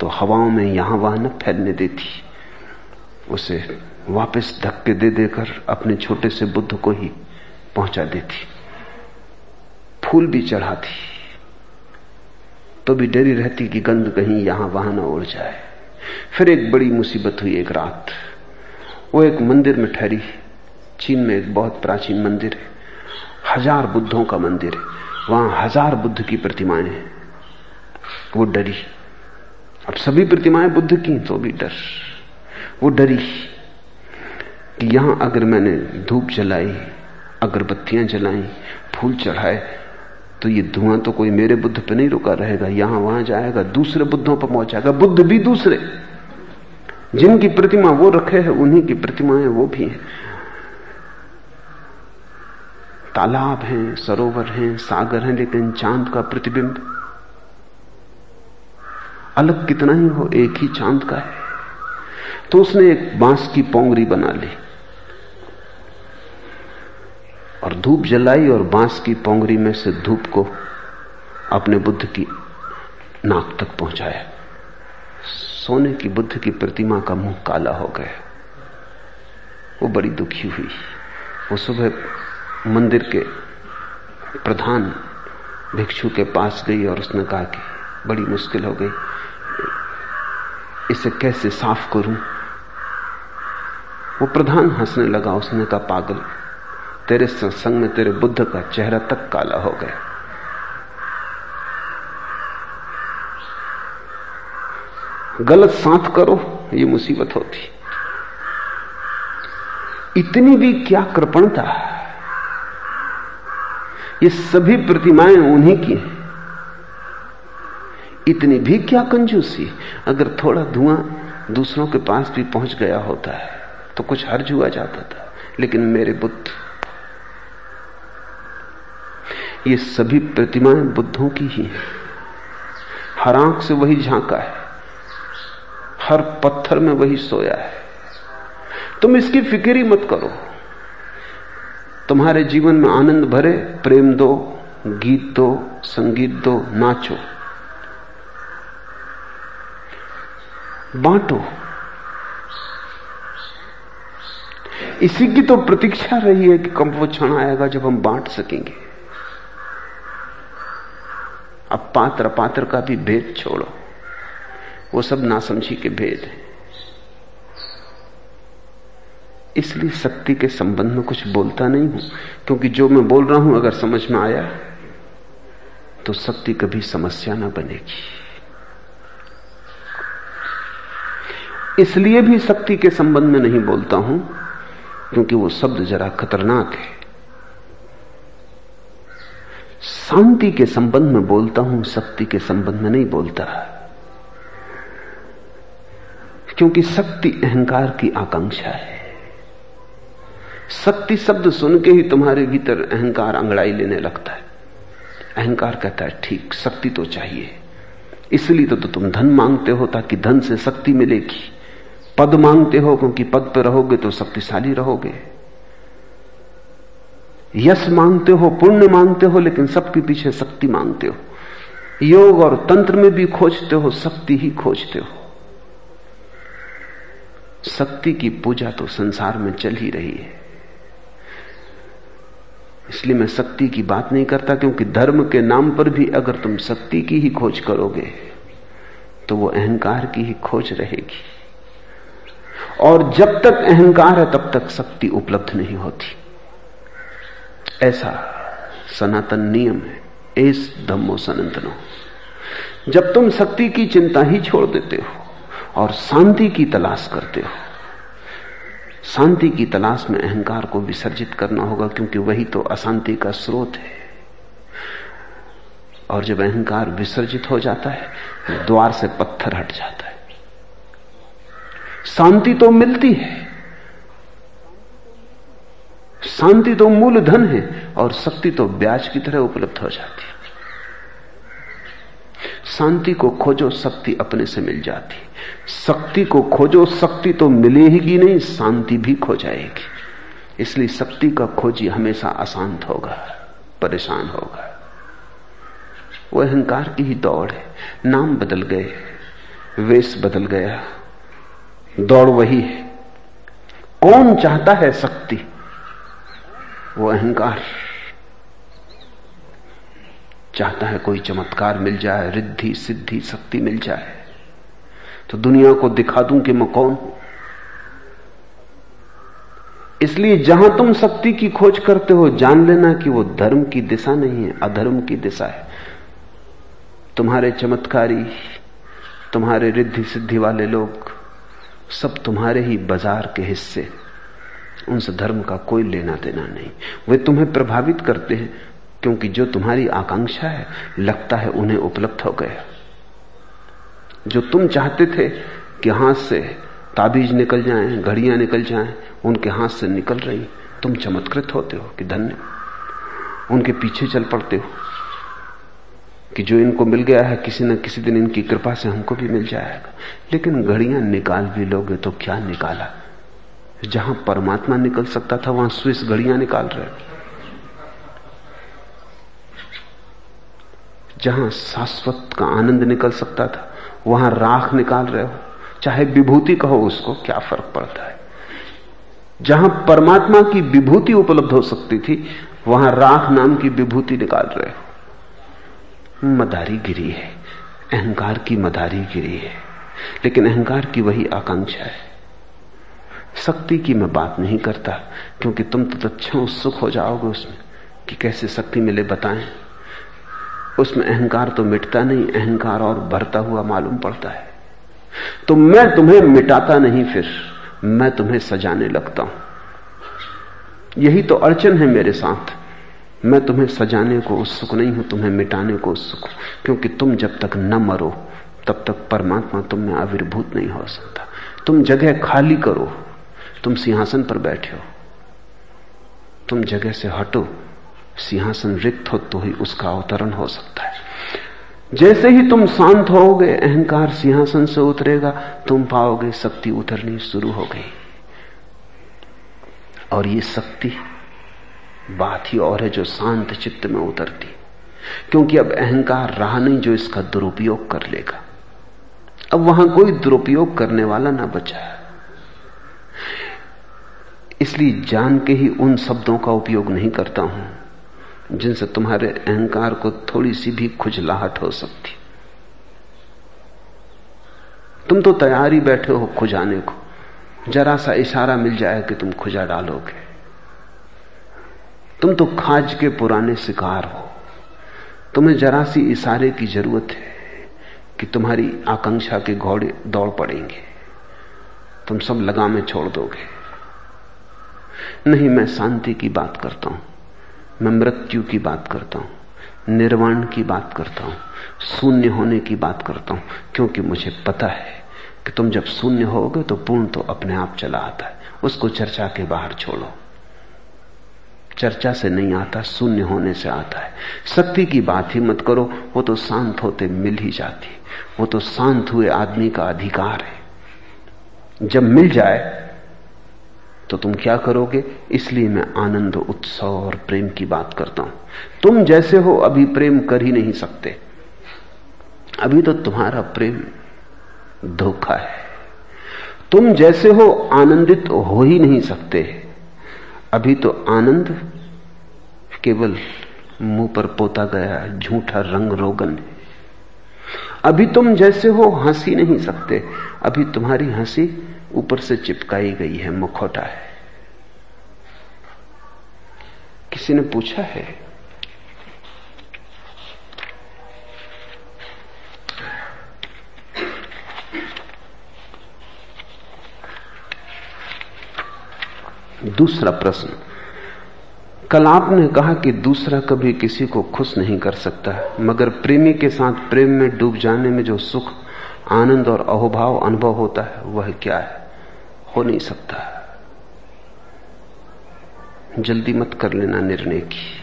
तो हवाओं में यहाँ वहाँ न फैलने देती। उसे वापस धक्के दे देकर अपने छोटे से बुद्ध को ही पहुँचा देती। फूल भी चढ़ाती। तो भी डरी रहती कि गंध कहीं यहाँ वहाँ ना उड़ जाए। फिर एक बड़ी मुसीबत हुई एक रात। वो एक मंदिर में ठहरी। चीन में एक बहुत प्राचीन मंदिर है। हज़ार बुद्धों का मंदिर है। वहाँ हज़ार बुद्ध की प्रतिमाएँ हैं। वो डरी। अब सभी प्रतिमाएँ बुद्ध की तो भी डर। वो डरी। कि यहाँ अगर मैंने धूप जलाई, अगरबत्तियाँ जलाई, फूल चढ़ाए तो ये धुआँ तो कोई मेरे बुद्ध पे नहीं रुका रहेगा, यहाँ वहाँ जाएगा, दूसरे बुद्धों पर पहुंचाएगा, बुद्ध भी दूसरे। जिनकी प्रतिमा वो रखे है, उन्हीं की प्रतिमाएँ वो भी हैं। तालाब हैं, सरोवर हैं, सागर हैं, लेकिन चाँद का प्रतिबिंब अलग कितना ही हो, एक ही चाँद का है। तो उसने एक बाँस की पोंगरी बना ली और धूप जलाई और बाँस की पोंगरी में से धूप को अपने बुद्ध की नाक तक पहुँचाया। सोने की बुद्ध की प्रतिमा का मुँह काला हो गया। वो बड़ी दुखी हुई। वो सुबह मंदिर के प्रधान भिक्षु के पास गई और उसने कहा कि बड़ी मुश्किल हो गई। इसे कैसे साफ़ करूँ? वो प्रधान हंसने लगा, उसने कहा, पागल, तेरे सत्संग में तेरे बुद्ध का चेहरा तक काला हो गया। गलत साथ करो, ये मुसीबत होती। इतनी भी क्या कृपणता। ये सभी प्रतिमाएँ उन्हीं की हैं। इतनी भी क्या कंजूसी। अगर थोड़ा धुआँ दूसरों के पास भी पहुँच गया होता है। तो कुछ हर्ज हुआ जाता था, लेकिन मेरे बुद्ध, ये सभी प्रतिमाएँ बुद्धों की ही हैं। हर आँख से वही झांका है, हर पत्थर में वही सोया है। तुम इसकी फ़िक्र ही मत करो। तुम्हारे जीवन में आनंद भरे, प्रेम दो, गीत दो, संगीत दो, नाचो। बांटो। इसी की तो प्रतीक्षा रही है कि कब वो क्षण आएगा जब हम बांट सकेंगे। अब पात्र पात्र का भी भेद छोड़ो। वो सब नासमझी के भेद है। इसलिए शक्ति के संबंध में कुछ बोलता नहीं हूँ, क्योंकि जो मैं बोल रहा हूँ अगर समझ में आया तो शक्ति कभी समस्या ना बनेगी। इसलिए भी शक्ति के संबंध में नहीं बोलता हूँ क्योंकि वो शब्द जरा खतरनाक है। शांति के संबंध में बोलता हूँ शक्ति के संबंध में नहीं बोलता। क्योंकि शक्ति अहंकार की आकांक्षा है। शक्ति शब्द सुन के ही तुम्हारे भीतर अहंकार अंगड़ाई लेने लगता है। अहंकार कहता है ठीक शक्ति तो चाहिए। इसलिए तो, तो तुम धन मांगते हो ताकि धन से शक्ति मिलेगी। पद मांगते हो, क्योंकि पद पर रहोगे तो शक्तिशाली रहोगे। यश मांगते हो, पुण्य मांगते हो, लेकिन सबके पीछे शक्ति मांगते हो। योग और तंत्र में भी खोजते हो, शक्ति ही खोजते हो। शक्ति की पूजा तो संसार में चल ही रही है। इसलिए मैं शक्ति की बात नहीं करता, क्योंकि धर्म के नाम पर भी अगर तुम शक्ति की ही खोज करोगे तो वो अहंकार की ही खोज रहेगी। और जब तक अहंकार है, तब तक शक्ति उपलब्ध नहीं होती। ऐसा सनातन नियम है, एस धम्मो सनातनो। जब तुम शक्ति की चिंता ही छोड़ देते हो और शांति की तलाश करते हो, शांति की तलाश में अहंकार को विसर्जित करना होगा, क्योंकि वही तो अशांति का स्रोत है। और जब अहंकार विसर्जित हो जाता है, द्वार से पत्थर हट जाता है। शांति तो मिलती है। शांति तो मूल धन है और शक्ति तो ब्याज की तरह उपलब्ध हो जाती है। शांति को खोजो, शक्ति अपने से मिल जाती शक्ति को खोजो, शक्ति तो मिलेगी नहीं, शांति भी खो जाएगी। इसलिए शक्ति का खोजी हमेशा अशांत होगा, परेशान होगा। वो अहंकार की ही दौड़ है। नाम बदल गए, वेश बदल गया दौड़ वही है। कौन चाहता है शक्ति? वो अहंकार। चाहता है कोई चमत्कार मिल जाए, रिद्धि, सिद्धि, शक्ति मिल जाए। तो दुनिया को दिखा दूँ कि मैं कौन हूँ। इसलिए जहाँ तुम शक्ति की खोज करते हो, जान लेना कि वो धर्म की दिशा नहीं है, अधर्म की दिशा है। तुम्हारे चमत्कारी, तुम्हारे रिद्धि सिद्धि वाले लोग सब तुम्हारे ही बाज़ार के हिस्से। उनसे धर्म का कोई लेना देना नहीं। वे तुम्हें प्रभावित करते हैं क्योंकि जो तुम्हारी आकांक्षा है लगता है उन्हें उपलब्ध हो गया। जो तुम चाहते थे कि हाथ से ताबीज निकल जाएँ, घड़ियाँ निकल जाएँ, उनके हाथ से निकल रही तुम चमत्कृत होते हो कि धन्य। उनके पीछे चल पड़ते हो। कि जो इनको मिल गया है, किसी न किसी दिन इनकी कृपा से हमको भी मिल जाएगा। लेकिन घड़ियाँ निकाल भी लोगे तो क्या निकाला? जहाँ परमात्मा निकल सकता था, वहाँ स्विस घड़ियाँ निकाल रहे जहाँ शाश्वत का आनंद निकल सकता था, वहाँ राख निकाल रहे हो। चाहे विभूति कहो, उसको क्या फ़र्क पड़ता है? जहाँ परमात्मा की विभूति उपलब्ध हो सकती थी, वहाँ राख नाम की विभूति निकाल रहे हो। मदारी गिरी है, अहंकार की मदारी गिरी है। लेकिन अहंकार की वही आकांक्षा है। शक्ति की मैं बात नहीं करता, क्योंकि तुम तो अच्छा उत्सुक हो जाओगे उसमें, कि कैसे शक्ति मिले बताएँ। उसमें अहंकार तो मिटता नहीं, अहंकार और भरता हुआ मालूम पड़ता है। तो मैं तुम्हें मिटाता नहीं फिर, मैं तुम्हें सजाने लगता हूँ। यही तो अड़चन है मेरे साथ। मैं तुम्हें सजाने को उत्सुक नहीं हूँ, तुम्हें मिटाने को उत्सुक हूँ। क्योंकि तुम जब तक न मरो, तब तक परमात्मा तुम में आविर्भूत नहीं हो सकता। तुम जगह खाली करो, तुम सिंहासन पर बैठे हो। तुम जगह से हटो, सिंहासन रिक्त हो तो ही उसका अवतरण हो सकता है। जैसे ही तुम शांत होगे, अहंकार सिंहासन से उतरेगा, तुम पाओगे शक्ति उतरनी शुरू हो गई। और ये शक्ति बात ही और है जो शांत चित्त में उतरती। क्योंकि अब अहंकार रहा नहीं जो इसका दुरुपयोग कर लेगा। अब वहाँ कोई दुरुपयोग करने वाला ना बचा है। इसलिए जान के ही उन शब्दों का उपयोग नहीं करता हूँ, जिनसे तुम्हारे अहंकार को थोड़ी सी भी खुजलाहट हो सकती। तुम तो तैयार ही बैठे हो खुजाने को। जरा सा इशारा मिल जाए कि तुम खुजा डालोगे। तुम तो खाज के पुराने शिकार हो। तुम्हें जरा सी इशारे की ज़रूरत है कि तुम्हारी आकांक्षा के घोड़े दौड़ पड़ेंगे। तुम सब लगामें छोड़ दोगे। नहीं, मैं शांति की बात करता हूँ। मैं मृत्यु की बात करता हूँ। निर्वाण की बात करता हूँ। शून्य होने की बात करता हूँ। क्योंकि मुझे पता है कि तुम जब शून्य होगे तो पूर्ण तो अपने आप चला आता है। उसको चर्चा के बाहर छोड़ो। चर्चा से नहीं आता, शून्य होने से आता है। शक्ति की बात ही मत करो, वो तो शांत होते मिल ही जाती वो तो शांत हुए आदमी का अधिकार है। जब मिल जाए तो तुम क्या करोगे? इसलिए मैं आनंद, उत्सव और प्रेम की बात करता हूँ। तुम जैसे हो, अभी प्रेम कर ही नहीं सकते। अभी तो तुम्हारा प्रेम धोखा है। तुम जैसे हो, आनंदित हो ही नहीं सकते। अभी तो आनंद केवल मुँह पर पोता गया, झूठा रंग रोगन है। अभी तुम जैसे हो, हँसी नहीं सकते। अभी तुम्हारी हँसी ऊपर से चिपकाई गई है, मुखौटा है। किसी ने पूछा है दूसरा प्रश्न। कल आपने कहा कि दूसरा कभी किसी को खुश नहीं कर सकता, मगर प्रेमी के साथ प्रेम में डूब जाने में जो सुख, आनंद और अहोभाव अनुभव होता है, वह क्या है? हो नहीं सकता। जल्दी मत कर लेना निर्णय की।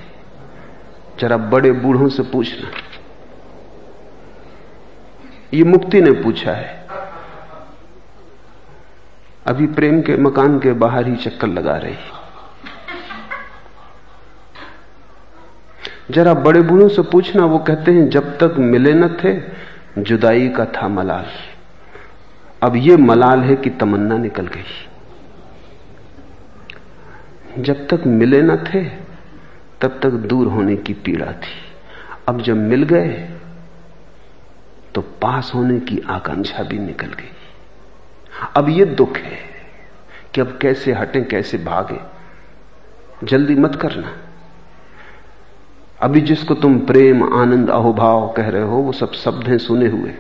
जरा बड़े बूढ़ों से पूछना। ये मुक्ति ने पूछा है अभी प्रेम के मकान के बाहर ही चक्कर लगा रही। जरा बड़े बूढ़ों से पूछना, वो कहते हैं, जब तक मिले न थे, जुदाई का था मलाल। अब ये मलाल है कि तमन्ना निकल गई। जब तक मिले न थे, तब तक दूर होने की पीड़ा थी। अब जब मिल गए तो पास होने की आकांक्षा भी निकल गई। अब ये दुख है कि अब कैसे हटें, कैसे भागे। जल्दी मत करना। अभी जिसको तुम प्रेम, आनंद, अहोभाव कह रहे हो, वो सब शब्द हैं सुने हुए।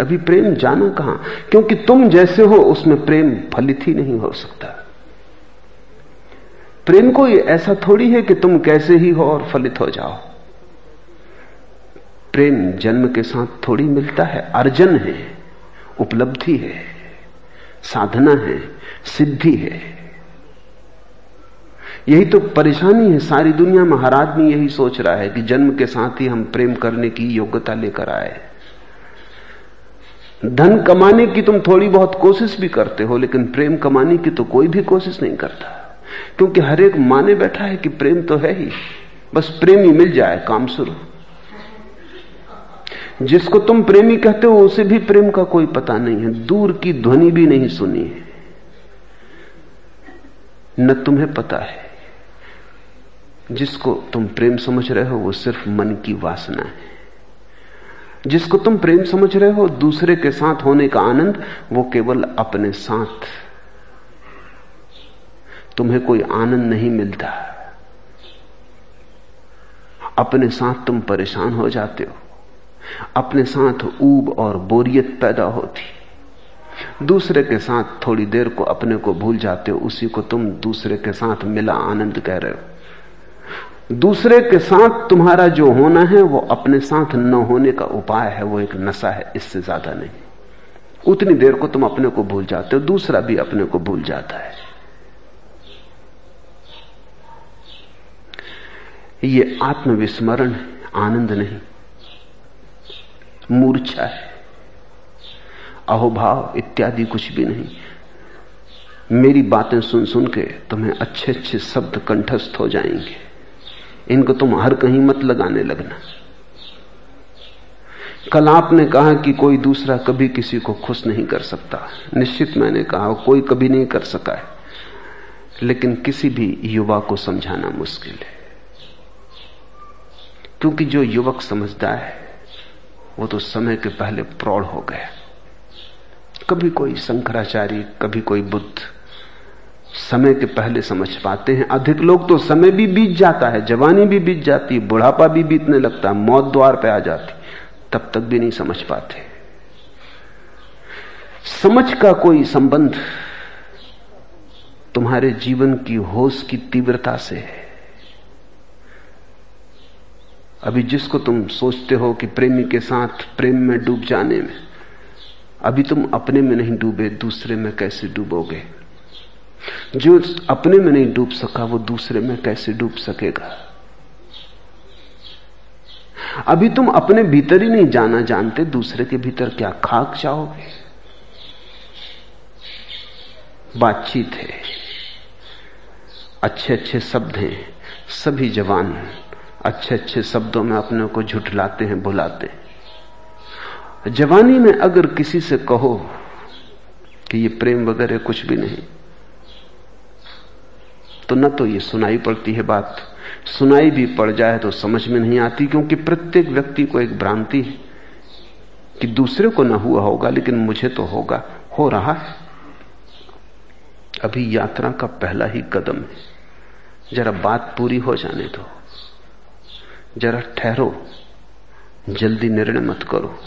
अभी प्रेम जाना कहाँ? क्योंकि तुम जैसे हो, उसमें प्रेम फलित ही नहीं हो सकता। प्रेम कोई ऐसा थोड़ी है कि तुम कैसे ही हो और फलित हो जाओ। प्रेम जन्म के साथ थोड़ी मिलता है, अर्जन है। उपलब्धि है, साधना है, सिद्धि है। यही तो परेशानी है, सारी दुनिया में हर आदमी यही सोच रहा है कि जन्म के साथ ही हम प्रेम करने की योग्यता लेकर आए। धन कमाने की तुम थोड़ी बहुत कोशिश भी करते हो, लेकिन प्रेम कमाने की तो कोई भी कोशिश नहीं करता। क्योंकि हर एक माने बैठा है कि प्रेम तो है ही। बस प्रेम ही मिल जाए, काम शुरू। जिसको तुम प्रेमी कहते हो, उसे भी प्रेम का कोई पता नहीं है। दूर की ध्वनि भी नहीं सुनी है। न तुम्हें पता है। जिसको तुम प्रेम समझ रहे हो, वो सिर्फ़ मन की वासना है। जिसको तुम प्रेम समझ रहे हो, दूसरे के साथ होने का आनंद, वो केवल अपने साथ। तुम्हें कोई आनंद नहीं मिलता। अपने साथ तुम परेशान हो जाते हो। अपने साथ ऊब और बोरियत पैदा होती। दूसरे के साथ थोड़ी देर को अपने को भूल जाते हो, उसी को तुम दूसरे के साथ मिला आनंद कह रहे हो। दूसरे के साथ तुम्हारा जो होना है, वो अपने साथ न होने का उपाय है, वो एक नशा है, इससे ज़्यादा नहीं। उतनी देर को तुम अपने को भूल जाते हो, दूसरा भी अपने को भूल जाता है। ये आत्मविस्मरण आनंद नहीं मूर्छा है, अहोभाव इत्यादि कुछ भी नहीं। मेरी बातें सुन सुन के तुम्हें अच्छे अच्छे शब्द कंठस्थ हो जाएँगे। इनको तुम हर कहीं मत लगाने लगना। कल आपने कहा कि कोई दूसरा कभी किसी को खुश नहीं कर सकता। निश्चित मैंने कहा, कोई कभी नहीं कर सका है। लेकिन किसी भी युवा को समझाना मुश्किल है। क्योंकि जो युवक समझदार है वो तो समय के पहले प्रौढ़ हो गया कभी कोई शंकराचार्य, कभी कोई बुद्ध समय के पहले समझ पाते हैं। अधिक लोग तो समय भी बीत जाता है, जवानी भी बीत जाती है, बुढ़ापा भी बीतने लगता है, मौत द्वार पे आ जाती तब तक भी नहीं समझ पाते। समझ का कोई संबंध तुम्हारे जीवन की होश की तीव्रता से है। अभी जिसको तुम सोचते हो कि प्रेमी के साथ प्रेम में डूब जाने में, अभी तुम अपने में नहीं डूबे, दूसरे में कैसे डूबोगे? जो अपने में नहीं डूब सका, वो दूसरे में कैसे डूब सकेगा? अभी तुम अपने भीतर ही नहीं जाना जानते, दूसरे के भीतर क्या खाक चाहोगे बातचीत है। अच्छे अच्छे शब्द हैं, सभी जवान अच्छे अच्छे शब्दों में अपने को झुठलाते हैं, बुलाते हैं। जवानी में अगर किसी से कहो कि ये प्रेम वगैरह कुछ भी नहीं तो न तो ये सुनाई पड़ती है बात। सुनाई भी पड़ जाए तो समझ में नहीं आती, क्योंकि प्रत्येक व्यक्ति को एक भ्रांति है कि दूसरे को ना हुआ होगा, लेकिन मुझे तो होगा, हो रहा है। अभी यात्रा का पहला ही कदम है। जरा बात पूरी हो जाने दो। जरा ठहरो, जल्दी निर्णय मत करो।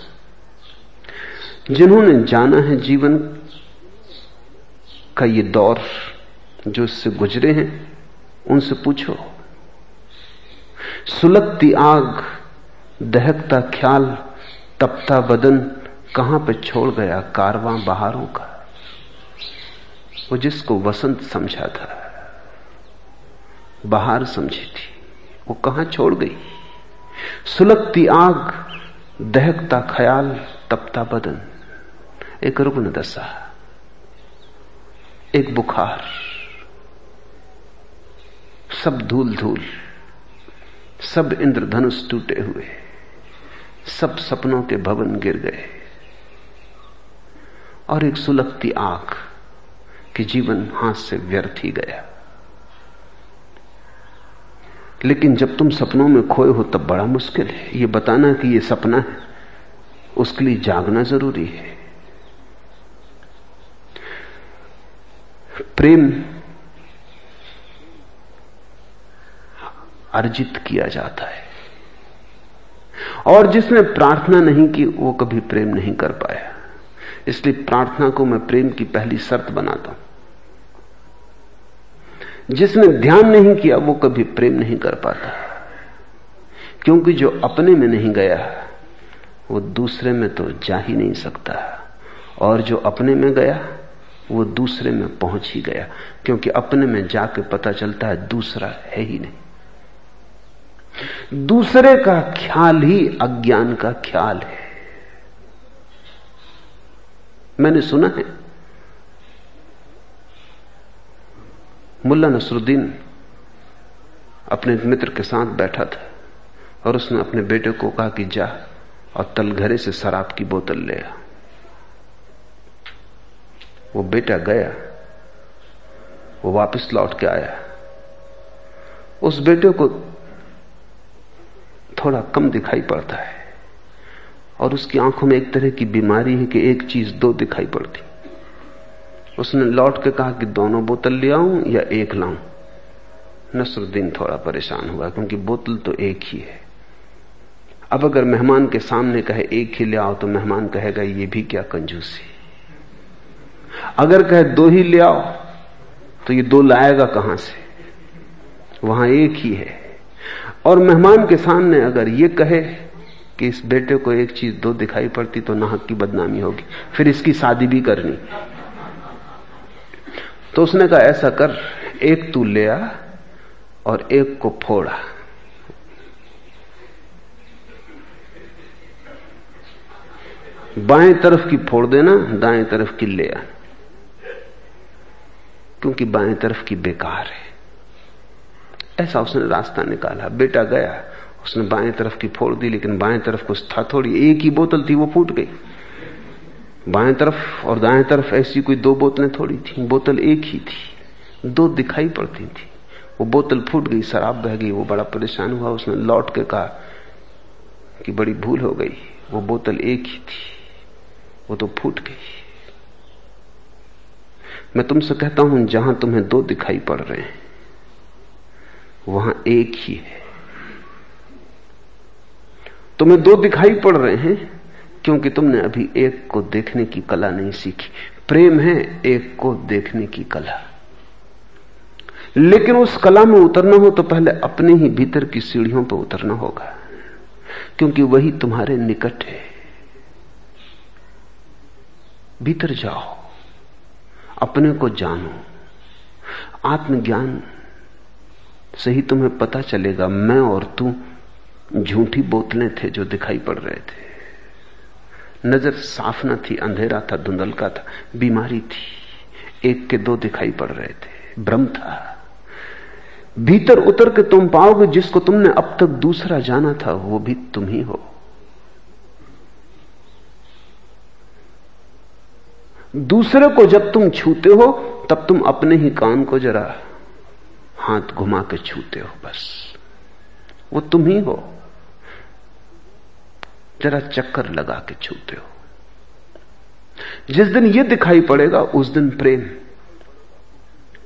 जिन्होंने जाना है जीवन का ये दौर, जो इससे गुजरे हैं, उनसे पूछो। सुलगती आग, दहकता ख्याल, तपता बदन कहाँ पे छोड़ गया कारवां बहारों का? वो जिसको वसंत समझा था, बहार समझी थी, वो कहाँ छोड़ गई? सुलगती आग, दहकता ख्याल, तपता बदन। एक रुग्ण दशा, एक बुखार। सब धूल धूल सब इंद्रधनुष टूटे हुए, सब सपनों के भवन गिर गए। और एक सुलगती आँख कि जीवन हाथ से व्यर्थ ही गया। लेकिन जब तुम सपनों में खोए हो, तब बड़ा मुश्किल है। ये बताना कि ये सपना है, उसके लिए जागना ज़रूरी है। प्रेम अर्जित किया जाता है। और जिसने प्रार्थना नहीं की, वो कभी प्रेम नहीं कर पाया। इसलिए प्रार्थना को मैं प्रेम की पहली शर्त बनाता हूँ। जिसने ध्यान नहीं किया, वो कभी प्रेम नहीं कर पाता। क्योंकि जो अपने में नहीं गया, वो दूसरे में तो जा ही नहीं सकता। और जो अपने में गया, वो दूसरे में पहुँच ही गया। क्योंकि अपने में जाके पता चलता है, दूसरा है ही नहीं। दूसरे का ख्याल ही अज्ञान का ख्याल है। मैंने सुना है मुल्ला नसरुद्दीन अपने मित्र के साथ बैठा था और उसने अपने बेटे को कहा कि जा और तलघरे से शराब की बोतल ले आ। वो बेटा गया, वो वापस लौट के आया। उस बेटे को थोड़ा कम दिखाई पड़ता है और उसकी आँखों में एक तरह की बीमारी है कि एक चीज़ दो दिखाई पड़ती। उसने लौट के कहा कि दोनों बोतल ले आऊँ या एक लाऊं? नसरुद्दीन थोड़ा परेशान हुआ, क्योंकि बोतल तो एक ही है। अब अगर मेहमान के सामने कहे एक ही ले आओ तो मेहमान कहेगा, ये भी क्या कंजूसी? अगर कहे दो ही ले आओ तो ये दो लाएगा कहाँ से? वहाँ एक ही है। और मेहमान के सामने अगर ये कहे कि इस बेटे को एक चीज़ दो दिखाई पड़ती तो नाहक की बदनामी होगी। फिर इसकी शादी भी करनी। तो उसने कहा, ऐसा कर, एक तू ले आ और एक को फोड़ा बाएँ तरफ़ की फोड़ देना, दाएँ तरफ़ की ले आ क्योंकि बाएँ तरफ़ की बेकार है। ऐसा उसने रास्ता निकाला। बेटा गया, उसने बाएँ तरफ़ की फोड़ दी, लेकिन बाएँ तरफ़ कुछ था थोड़ी, एक ही बोतल थी, वो फूट गई। बाएँ तरफ़ और दाएँ तरफ़ ऐसी कोई दो बोतलें थोड़ी थी, बोतल एक ही थी। दो दिखाई पड़ती थी। वो बोतल फूट गई, शराब बह गई, वो बड़ा परेशान हुआ, उसने लौट के कहा कि बड़ी भूल हो गई, वो बोतल एक ही थी, वो तो फूट गई। मैं तुमसे कहता हूँ, जहाँ तुम्हें दो दिखाई पड़ रहे हैं, वहाँ एक ही है। तुम्हें दो दिखाई पड़ रहे हैं क्योंकि तुमने अभी एक को देखने की कला नहीं सीखी। प्रेम है एक को देखने की कला। लेकिन उस कला में उतरना हो तो पहले अपने ही भीतर की सीढ़ियों पर उतरना होगा। क्योंकि वही तुम्हारे निकट है। भीतर जाओ। अपने को जानो। आत्मज्ञान से ही तुम्हें पता चलेगा, मैं और तू झूठी बोतलें थे जो दिखाई पड़ रहे थे। नज़र साफ़ न थी, अंधेरा था, धुंधल का था, बीमारी थी। एक के दो दिखाई पड़ रहे थे। भ्रम था। भीतर उतर के तुम पाओगे जिसको तुमने अब तक दूसरा जाना था, वो भी तुम ही हो। दूसरे को जब तुम छूते हो, तब तुम अपने ही कान को जरा हाथ घुमा के छूते हो बस। वो तुम ही हो। जरा चक्कर लगा के छूते हो। जिस दिन यह दिखाई पड़ेगा, उस दिन प्रेम।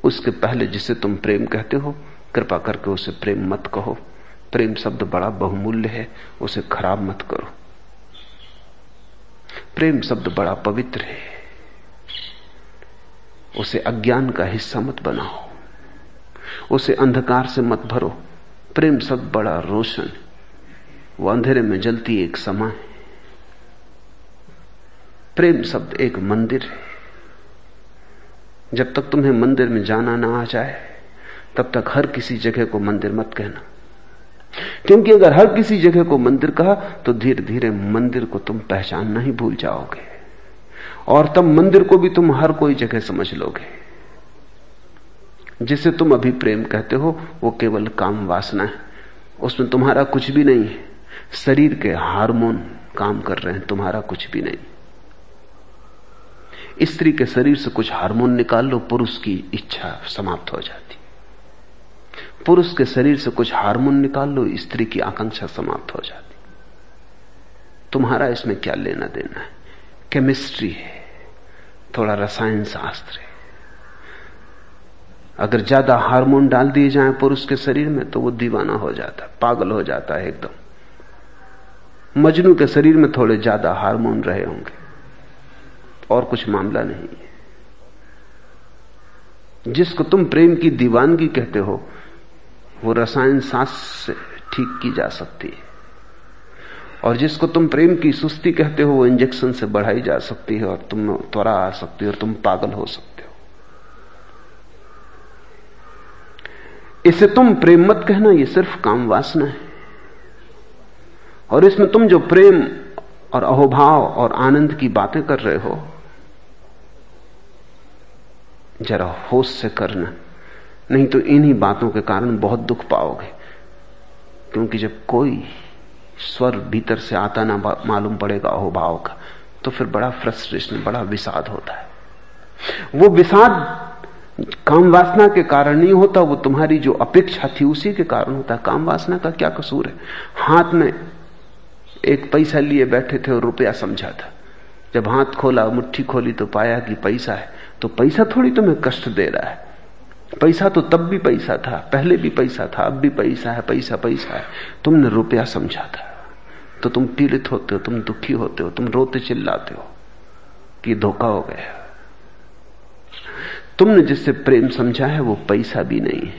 उसके पहले जिसे तुम प्रेम कहते हो, कृपा करके उसे प्रेम मत कहो। प्रेम शब्द बड़ा बहुमूल्य है, उसे खराब मत करो। प्रेम शब्द बड़ा पवित्र है। उसे अज्ञान का हिस्सा मत बनाओ। उसे अंधकार से मत भरो। प्रेम शब्द बड़ा रोशन। वो अंधेरे में जलती एक समा है। प्रेम शब्द एक मंदिर है। जब तक तुम्हें मंदिर में जाना ना आ जाए, तब तक हर किसी जगह को मंदिर मत कहना। क्योंकि अगर हर किसी जगह को मंदिर कहा तो धीरे धीरे मंदिर को तुम पहचानना ही भूल जाओगे। और तब मंदिर को भी तुम हर कोई जगह समझ लोगे। जिसे तुम अभी प्रेम कहते हो, वो केवल काम वासना है। उसमें तुम्हारा कुछ भी नहीं है। शरीर के हार्मोन काम कर रहे हैं, तुम्हारा कुछ भी नहीं। स्त्री के शरीर से कुछ हार्मोन निकाल लो, पुरुष की इच्छा समाप्त हो जाती। पुरुष के शरीर से कुछ हार्मोन निकाल लो, स्त्री की आकांक्षा समाप्त हो जाती। तुम्हारा इसमें क्या लेना देना है? केमिस्ट्री है, थोड़ा रसायन शास्त्र है। अगर ज़्यादा हार्मोन डाल दिए जाए पुरुष के शरीर में तो वो दीवाना हो जाता है पागल हो जाता है एकदम। मजनू के शरीर में थोड़े ज़्यादा हार्मोन रहे होंगे। और कुछ मामला नहीं है। जिसको तुम प्रेम की दीवानगी कहते हो, वो रसायन शास्त्र से ठीक की जा सकती है। और जिसको तुम प्रेम की सुस्ती कहते हो, वो इंजेक्शन से बढ़ाई जा सकती है और तुम त्वरा आ सकती है और तुम पागल हो सकते हो। इसे तुम प्रेम मत कहना, ये सिर्फ़ काम वासना है। और इसमें तुम जो प्रेम और अहोभाव और आनंद की बातें कर रहे हो, जरा होश से करना। नहीं तो इन्हीं बातों के कारण बहुत दुख पाओगे, क्योंकि जब कोई स्वर भीतर से आता ना मालूम पड़ेगा अहोभाव का तो फिर बड़ा फ्रस्ट्रेशन बड़ा विषाद होता है। वो विषाद काम वासना के कारण नहीं होता, वो तुम्हारी जो अपेक्षा थी उसी के कारण होता है। काम वासना का क्या कसूर है? हाथ में एक पैसा लिए बैठे थे और रुपया समझा था। जब हाथ खोला, मुट्ठी खोली तो पाया कि पैसा है। तो पैसा थोड़ी तुम्हें कष्ट दे रहा है। पैसा तो तब भी पैसा था, पहले भी पैसा था, अब भी पैसा है, पैसा पैसा है। तुमने रुपया समझा था। तो तुम पीड़ित होते हो, तुम दुखी होते हो, तुम रोते चिल्लाते हो कि धोखा हो गया। तुमने जिससे प्रेम समझा है, वो पैसा भी नहीं है।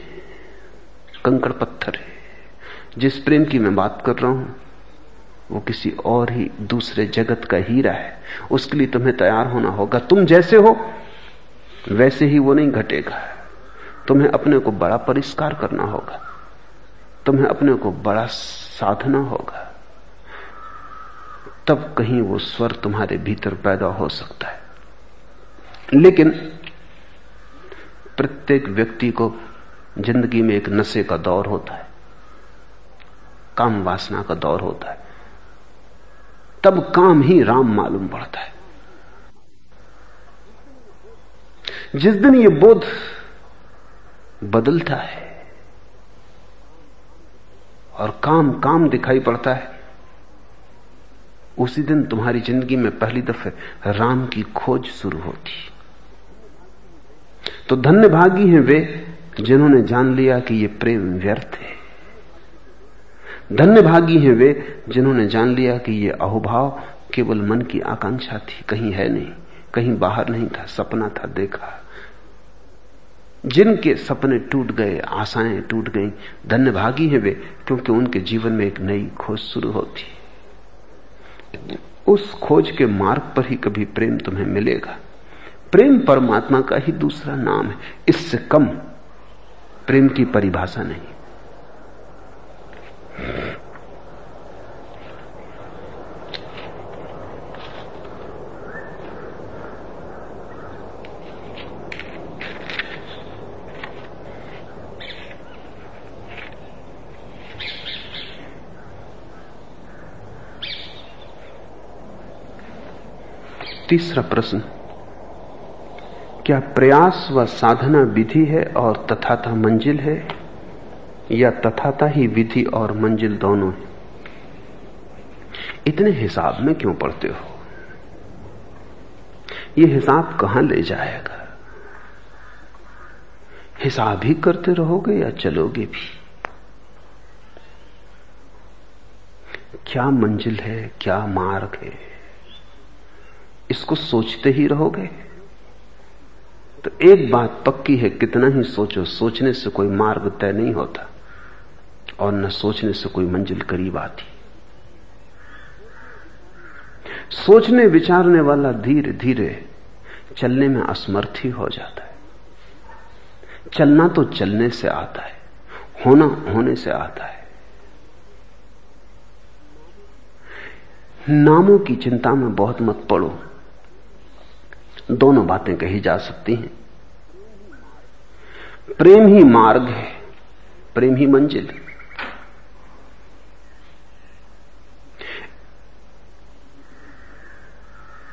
कंकड़ पत्थर है। जिस प्रेम की मैं बात कर रहा हूँ वो किसी और ही दूसरे जगत का हीरा है। उसके लिए तुम्हें तैयार होना होगा। तुम जैसे हो, वैसे ही वो नहीं घटेगा। तुम्हें अपने को बड़ा परिष्कार करना होगा। तुम्हें अपने को बड़ा साधना होगा। तब कहीं वो स्वर तुम्हारे भीतर पैदा हो सकता है। लेकिन प्रत्येक व्यक्ति को ज़िंदगी में एक नशे का दौर होता है। काम वासना का दौर होता है। तब काम ही राम मालूम पड़ता है। जिस दिन ये बोध बदलता है और काम काम दिखाई पड़ता है, उसी दिन तुम्हारी ज़िंदगी में पहली दफे राम की खोज शुरू होती। तो धन्य भागी हैं वे जिन्होंने जान लिया कि ये प्रेम व्यर्थ है। धन्य भागी हैं वे, जिन्होंने जान लिया कि ये अहोभाव केवल मन की आकांक्षा थी। कहीं है नहीं, कहीं बाहर नहीं था, सपना था, देखा। जिनके सपने टूट गए, आशाएँ टूट गई धन्य भागी हैं वे, क्योंकि उनके जीवन में एक नई खोज शुरू होती। उस खोज के मार्ग पर ही कभी प्रेम तुम्हें मिलेगा। प्रेम परमात्मा का ही दूसरा नाम है। इससे कम प्रेम की परिभाषा नहीं। तीसरा प्रश्न। क्या प्रयास व साधना विधि है और तथाता मंजिल है? या तथाता ही विधि और मंजिल दोनों है। इतने हिसाब में क्यों पढ़ते हो? यह हिसाब कहाँ ले जाएगा? हिसाब ही करते रहोगे या चलोगे भी? क्या मंजिल है, क्या मार्ग है? इसको सोचते ही रहोगे? तो एक बात पक्की है, कितना ही सोचो, सोचने से कोई मार्ग तय नहीं होता। और न सोचने से कोई मंजिल करीब आती। सोचने विचारने वाला धीरे धीरे चलने में असमर्थ ही हो जाता है। चलना तो चलने से आता है, होना होने से आता है। नामों की चिंता में बहुत मत पड़ो। दोनों बातें कही जा सकती हैं। प्रेम ही मार्ग है, प्रेम ही मंजिल। है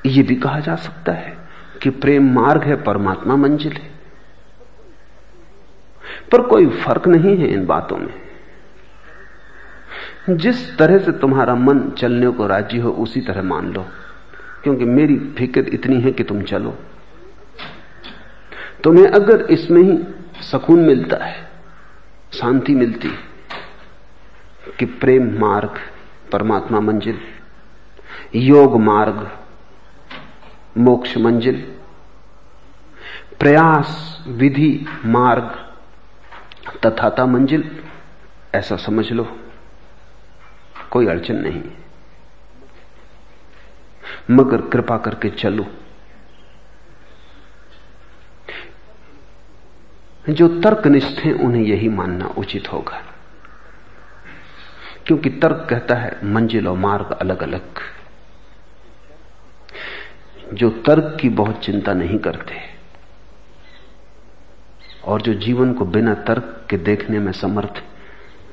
यह भी कहा जा सकता है कि प्रेम मार्ग है, परमात्मा मंजिल है। पर कोई फ़र्क नहीं है इन बातों में। जिस तरह से तुम्हारा मन चलने को राज़ी हो, उसी तरह मान लो। क्योंकि मेरी फ़िक्र इतनी है कि तुम चलो। तुम्हें अगर इसमें ही सुकून मिलता है, शांति मिलती कि प्रेम मार्ग, परमात्मा मंजिल, योग मार्ग मोक्ष मंजिल, प्रयास, विधि, मार्ग तथाता मंजिल, ऐसा समझ लो। कोई अड़चन नहीं। मगर कृपा करके चलो। जो तर्कनिष्ठ हैं, उन्हें यही मानना उचित होगा। क्योंकि तर्क कहता है, मंजिल और मार्ग अलग अलग जो तर्क की बहुत चिंता नहीं करते और जो जीवन को बिना तर्क के देखने में समर्थ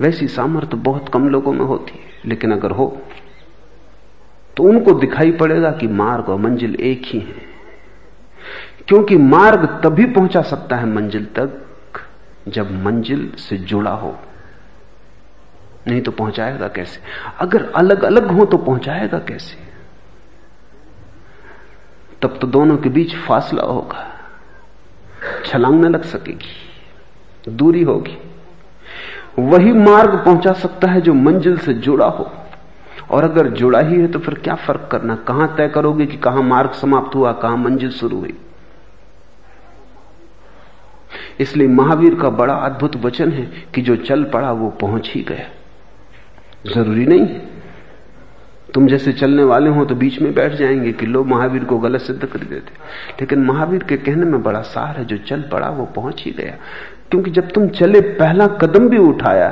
वैसी सामर्थ्य बहुत कम लोगों में होती है। लेकिन अगर हो तो उनको दिखाई पड़ेगा कि मार्ग और मंजिल एक ही है। क्योंकि मार्ग तभी पहुँचा सकता है मंजिल तक जब मंजिल से जुड़ा हो। नहीं तो पहुंचाएगा कैसे? अगर अलग अलग हो तो पहुंचाएगा कैसे? तब तो दोनों के बीच फासला होगा। छलांग न लग सकेगी, दूरी होगी। वही मार्ग पहुँचा सकता है जो मंजिल से जुड़ा हो। और अगर जुड़ा ही है तो फिर क्या फ़र्क करना? कहाँ तय करोगे कि कहाँ मार्ग समाप्त हुआ, कहाँ मंजिल शुरू हुई? इसलिए महावीर का बड़ा अद्भुत वचन है कि जो चल पड़ा वो पहुँच ही गया। ज़रूरी नहीं तुम जैसे चलने वाले हो तो बीच में बैठ जाएँगे कि लोग महावीर को गलत सिद्ध कर देते। लेकिन महावीर के कहने में बड़ा सार है, जो चल पड़ा वो पहुँच ही गया। क्योंकि जब तुम चले, पहला कदम भी उठाया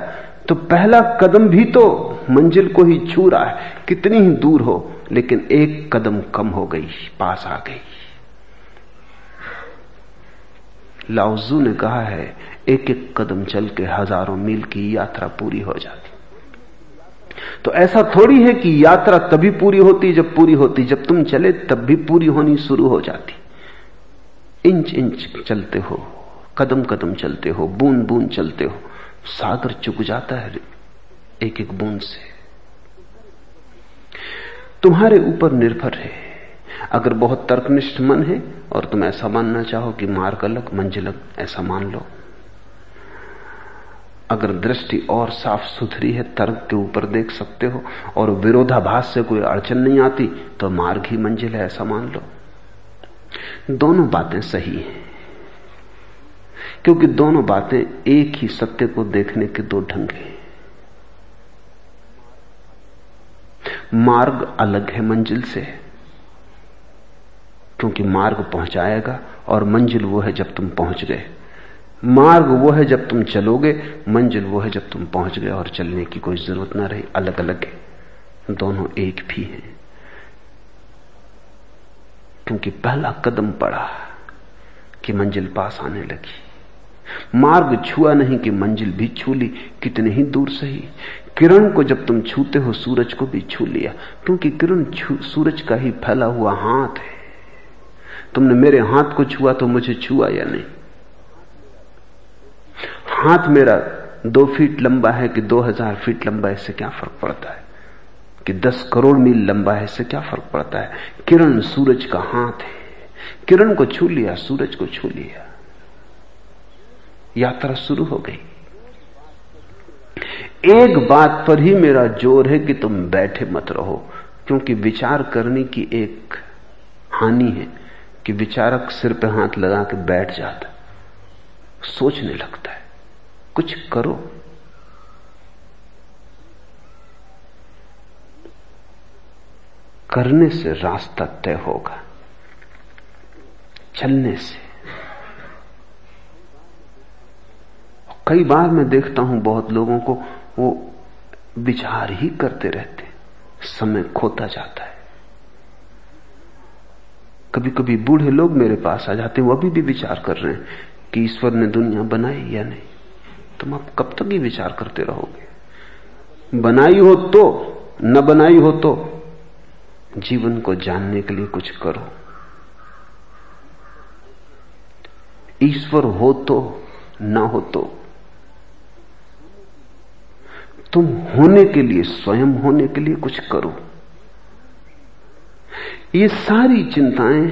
तो पहला कदम भी तो मंजिल को ही छू रहा है। कितनी ही दूर हो, लेकिन एक कदम कम हो गई, पास आ गई। लाउजू ने कहा है एक एक कदम चल के हज़ारों मील की यात्रा पूरी हो जाती। तो ऐसा थोड़ी है कि यात्रा तभी पूरी होती जब पूरी होती। जब तुम चले, तब भी पूरी होनी शुरू हो जाती। इंच इंच चलते हो, कदम कदम चलते हो, बूंद बूंद चलते हो। सागर चुक जाता है एक एक बूंद से। तुम्हारे ऊपर निर्भर है। अगर बहुत तर्कनिष्ठ मन है और तुम ऐसा मानना चाहो कि मार्ग अलग, मंजिल ऐसा मान लो। अगर दृष्टि और साफ़ सुथरी है, तर्क के ऊपर देख सकते हो, और विरोधाभास से कोई अड़चन नहीं आती तो मार्ग ही मंजिल है, ऐसा मान लो। दोनों बातें सही हैं। क्योंकि दोनों बातें एक ही सत्य को देखने के दो ढंग हैं। मार्ग अलग है मंजिल से, क्योंकि मार्ग पहुंचाएगा, और मंजिल वो है जब तुम पहुँच गए। मार्ग वो है जब तुम चलोगे, मंजिल वो है जब तुम पहुँच गए और चलने की कोई ज़रूरत ना रही अलग अलग है। दोनों एक भी हैं। क्योंकि पहला कदम पड़ा कि मंजिल पास आने लगी। मार्ग छुआ नहीं कि मंजिल भी छू ली, कितने ही दूर सही। किरण को जब तुम छूते हो, सूरज को भी छू लिया। क्योंकि किरण सूरज का ही फैला हुआ हाथ है। तुमने मेरे हाथ को छुआ तो मुझे छुआ या नहीं? हाथ मेरा दो फीट लंबा है कि दो हज़ार फीट लंबा है, इससे क्या फ़र्क पड़ता है? कि दस करोड़ मील लंबा है, इससे क्या फ़र्क पड़ता है? किरण सूरज का हाथ है। किरण को छू लिया, सूरज को छू लिया। यात्रा शुरू हो गई। एक बात पर ही मेरा ज़ोर है कि तुम बैठे मत रहो, क्योंकि विचार करने की एक हानि है कि विचारक सिर पे हाथ लगा के बैठ जाता, सोचने लगता है। कुछ करो। करने से रास्ता तय होगा, चलने से। कई बार मैं देखता हूँ बहुत लोगों को वो विचार ही करते रहते समय खोता जाता है। कभी कभी बूढ़े लोग मेरे पास आ जाते हैं, वो अभी भी विचार कर रहे हैं कि ईश्वर ने दुनिया बनाई या नहीं। तुम अब कब तक ही विचार करते रहोगे? बनाई हो तो न बनाई हो तो जीवन को जानने के लिए कुछ करो। ईश्वर हो तो न हो तो तुम होने के लिए, स्वयं होने के लिए कुछ करो। ये सारी चिंताएँ,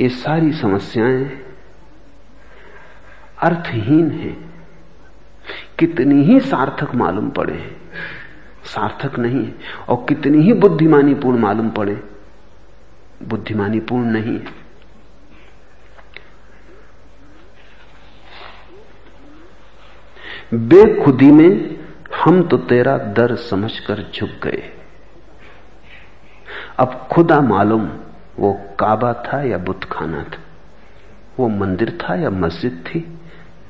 ये सारी समस्याएँ अर्थहीन हैं। कितनी ही सार्थक मालूम पड़े। सार्थक नहीं है और कितनी ही बुद्धिमानी पूर्ण मालूम पड़े। बुद्धिमानी पूर्ण नहीं। है बेखुदी में हम तो तेरा दर समझकर झुक गए। अब खुदा मालूम वो काबा था या बुत खाना था। वो मंदिर था या मस्जिद थी,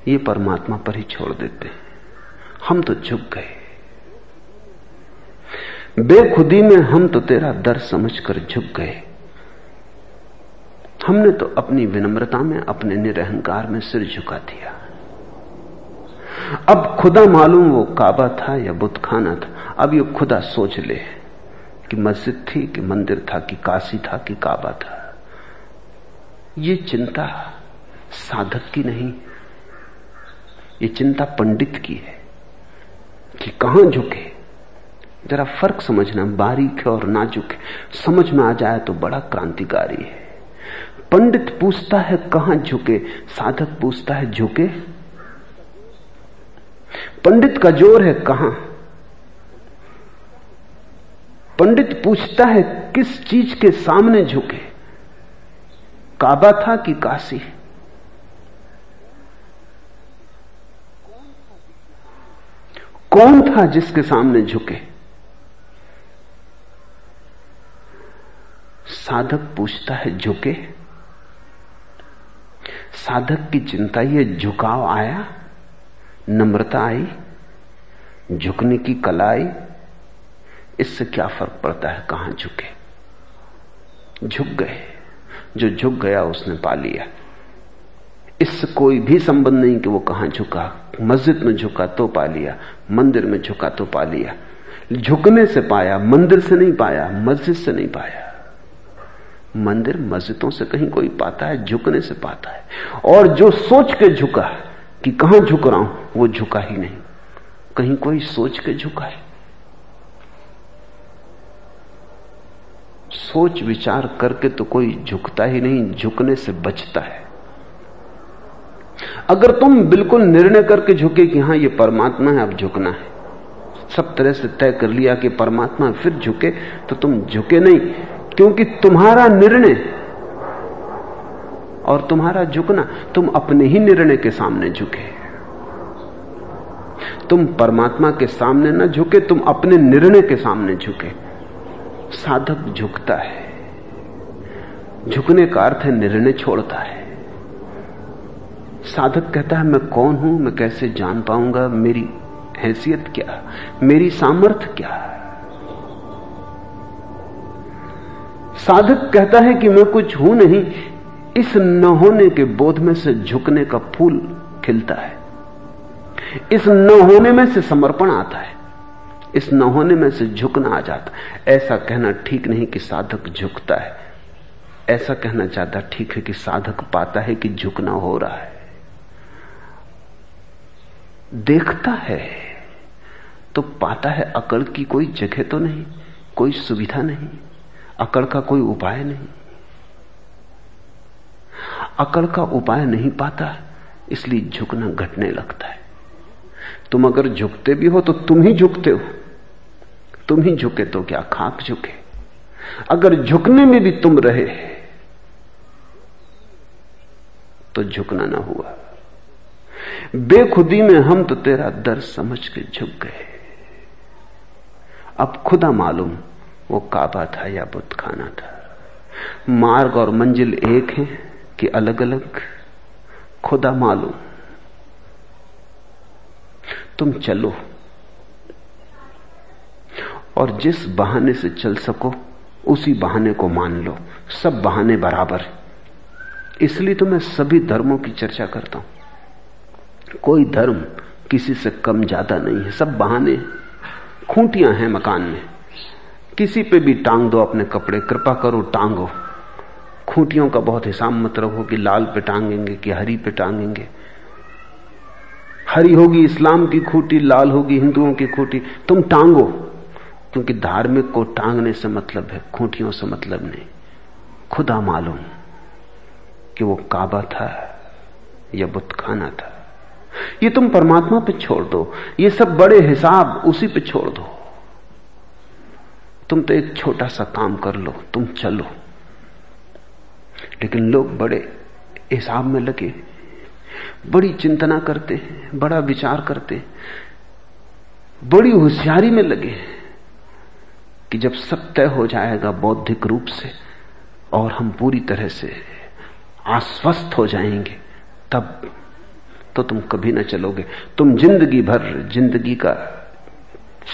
ये परमात्मा पर ही छोड़ देते हैं। हम तो झुक गए। बेखुदी में हम तो तेरा दर समझकर झुक गए। हमने तो अपनी विनम्रता में, अपने निरहंकार में सिर झुका दिया। अब खुदा मालूम वो काबा था या बुत खाना था। अब ये खुदा सोच ले कि मस्जिद थी, कि मंदिर था, कि काशी था, कि काबा था। ये चिंता साधक की नहीं, ये चिंता पंडित की है। कि कहाँ झुके? जरा फ़र्क समझना, बारीक है और नाजुक है। समझ में आ जाए तो बड़ा क्रांतिकारी है। पंडित पूछता है कहाँ झुके? साधक पूछता है, झुके? पंडित का ज़ोर है कहाँ? पंडित पूछता है, किस चीज़ के सामने झुके? काबा था कि काशी? कौन था जिसके सामने झुके? साधक पूछता है, झुके? साधक की चिंता, ये झुकाव आया? नम्रता आई? झुकने की कला आई? इससे क्या फ़र्क पड़ता है? कहाँ झुके? झुक गए। जो झुक गया, उसने पा लिया। इससे कोई भी संबंध नहीं कि वो कहाँ झुका। मस्जिद में झुका तो पा लिया, मंदिर में झुका तो पा लिया। झुकने से पाया, मंदिर से नहीं पाया, मस्जिद से नहीं पाया। मंदिर मस्जिदों से कहीं कोई पाता है, झुकने से पाता है। और जो सोच के झुका कि कहाँ झुक रहा हूँ, वो झुका ही नहीं। कहीं कोई सोच के झुका है। सोच विचार करके तो कोई झुकता ही नहीं, झुकने से बचता है। अगर तुम बिल्कुल निर्णय करके झुके कि हाँ, ये परमात्मा है, अब झुकना है। सब तरह से तय कर लिया कि परमात्मा फिर झुके तो तुम झुके नहीं, क्योंकि तुम्हारा निर्णय और तुम्हारा झुकना, तुम अपने ही निर्णय के सामने झुके। तुम परमात्मा के सामने ना झुके, तुम अपने निर्णय के सामने झुके। साधक झुकता है। झुकने का अर्थ है निर्णय छोड़ता है। साधक कहता है, मैं कौन हूँ? मैं कैसे जान पाऊँगा? मेरी हैसियत क्या मेरी सामर्थ्य क्या साधक कहता है कि मैं कुछ हूँ नहीं, इस न होने के बोध में से झुकने का फूल खिलता है। इस न होने में से समर्पण आता है, इस न होने में से झुकना आ जाता ऐसा कहना ठीक नहीं कि साधक झुकता है, ऐसा कहना ज़्यादा ठीक है कि साधक पाता है कि झुकना हो रहा है। देखता है तो पाता है अकड़ की कोई जगह तो नहीं, कोई सुविधा नहीं, अकड़ का कोई उपाय नहीं। अकड़ का उपाय नहीं पाता, इसलिए झुकना घटने लगता है। तुम अगर झुकते भी हो तो तुम ही झुकते हो। तुम ही झुके तो क्या खाक झुके। अगर झुकने में भी तुम रहे तो झुकना ना हुआ। बेखुदी में हम तो तेरा दर समझ के झुक गए। अब खुदा मालूम वो काबा था या बुत खाना था। मार्ग और मंजिल एक है कि अलग अलग खुदा मालूम। तुम चलो। और जिस बहाने से चल सको, उसी बहाने को मान लो। सब बहाने बराबर। इसलिए तो मैं सभी धर्मों की चर्चा करता हूँ। कोई धर्म किसी से कम ज़्यादा नहीं है, सब बहाने खूंटियाँ हैं मकान में। किसी पे भी टांग दो अपने कपड़े, कृपा करो टांगो। खूंटियों का बहुत हिसाब मत रखो कि लाल पे टांगेंगे कि हरी पे टांगेंगे। हरी होगी इस्लाम की खूंटी, लाल होगी हिंदुओं की खूंटी। तुम टांगो, क्योंकि धार्मिक को टांगने से मतलब है, खूंटियों से मतलब नहीं। खुदा मालूम कि वो काबा था या बुतखाना था। ये तुम परमात्मा पे छोड़ दो। ये सब बड़े हिसाब उसी पे छोड़ दो। तुम तो एक छोटा सा काम कर लो, तुम चलो। लेकिन लोग बड़े हिसाब में लगे। बड़ी चिंतना करते हैं, बड़ा विचार करते बड़ी होशियारी में लगे कि जब सब तय हो जाएगा बौद्धिक रूप से और हम पूरी तरह से आश्वस्त हो जाएँगे, तब तो तुम कभी ना चलोगे। तुम ज़िंदगी भर ज़िंदगी का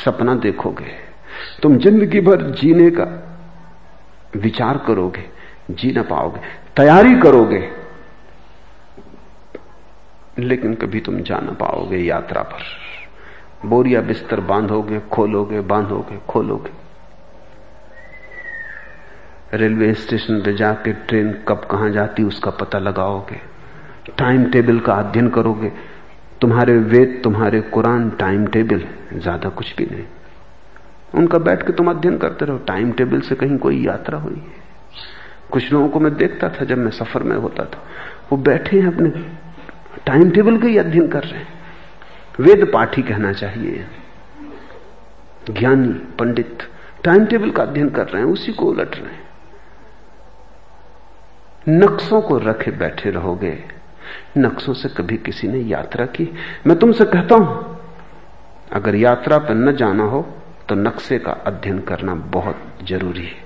सपना देखोगे। तुम ज़िंदगी भर जीने का विचार करोगे, जी ना पाओगे, तैयारी करोगे, लेकिन कभी तुम जा ना पाओगे यात्रा पर। बोरिया बिस्तर बांधोगे, खोलोगे बांधोगे, खोलोगे। रेलवे स्टेशन पे जाके ट्रेन कब कहाँ जाती उसका पता लगाओगे। टाइम टेबल का अध्ययन करोगे, तुम्हारे वेद, तुम्हारे कुरान टाइम टेबल ज़्यादा कुछ भी नहीं। उनका बैठ के तुम अध्ययन करते रहो, टाइम टेबल से कहीं कोई यात्रा हुई है? कुछ लोगों को मैं देखता था जब मैं सफ़र में होता था, वो बैठे हैं अपने, टाइम टेबल का ही अध्ययन कर रहे हैं। वेद पाठी कहना चाहिए। ज्ञानी, पंडित, टाइम टेबल का अध्ययन कर रहे हैं, उसी को उलट रहे हैं। नक्शों को रखे बैठे रहोगे नक्शों से कभी किसी ने यात्रा की। मैं तुमसे कहता हूँ, अगर यात्रा पर न जाना हो तो नक्शे का अध्ययन करना बहुत ज़रूरी है।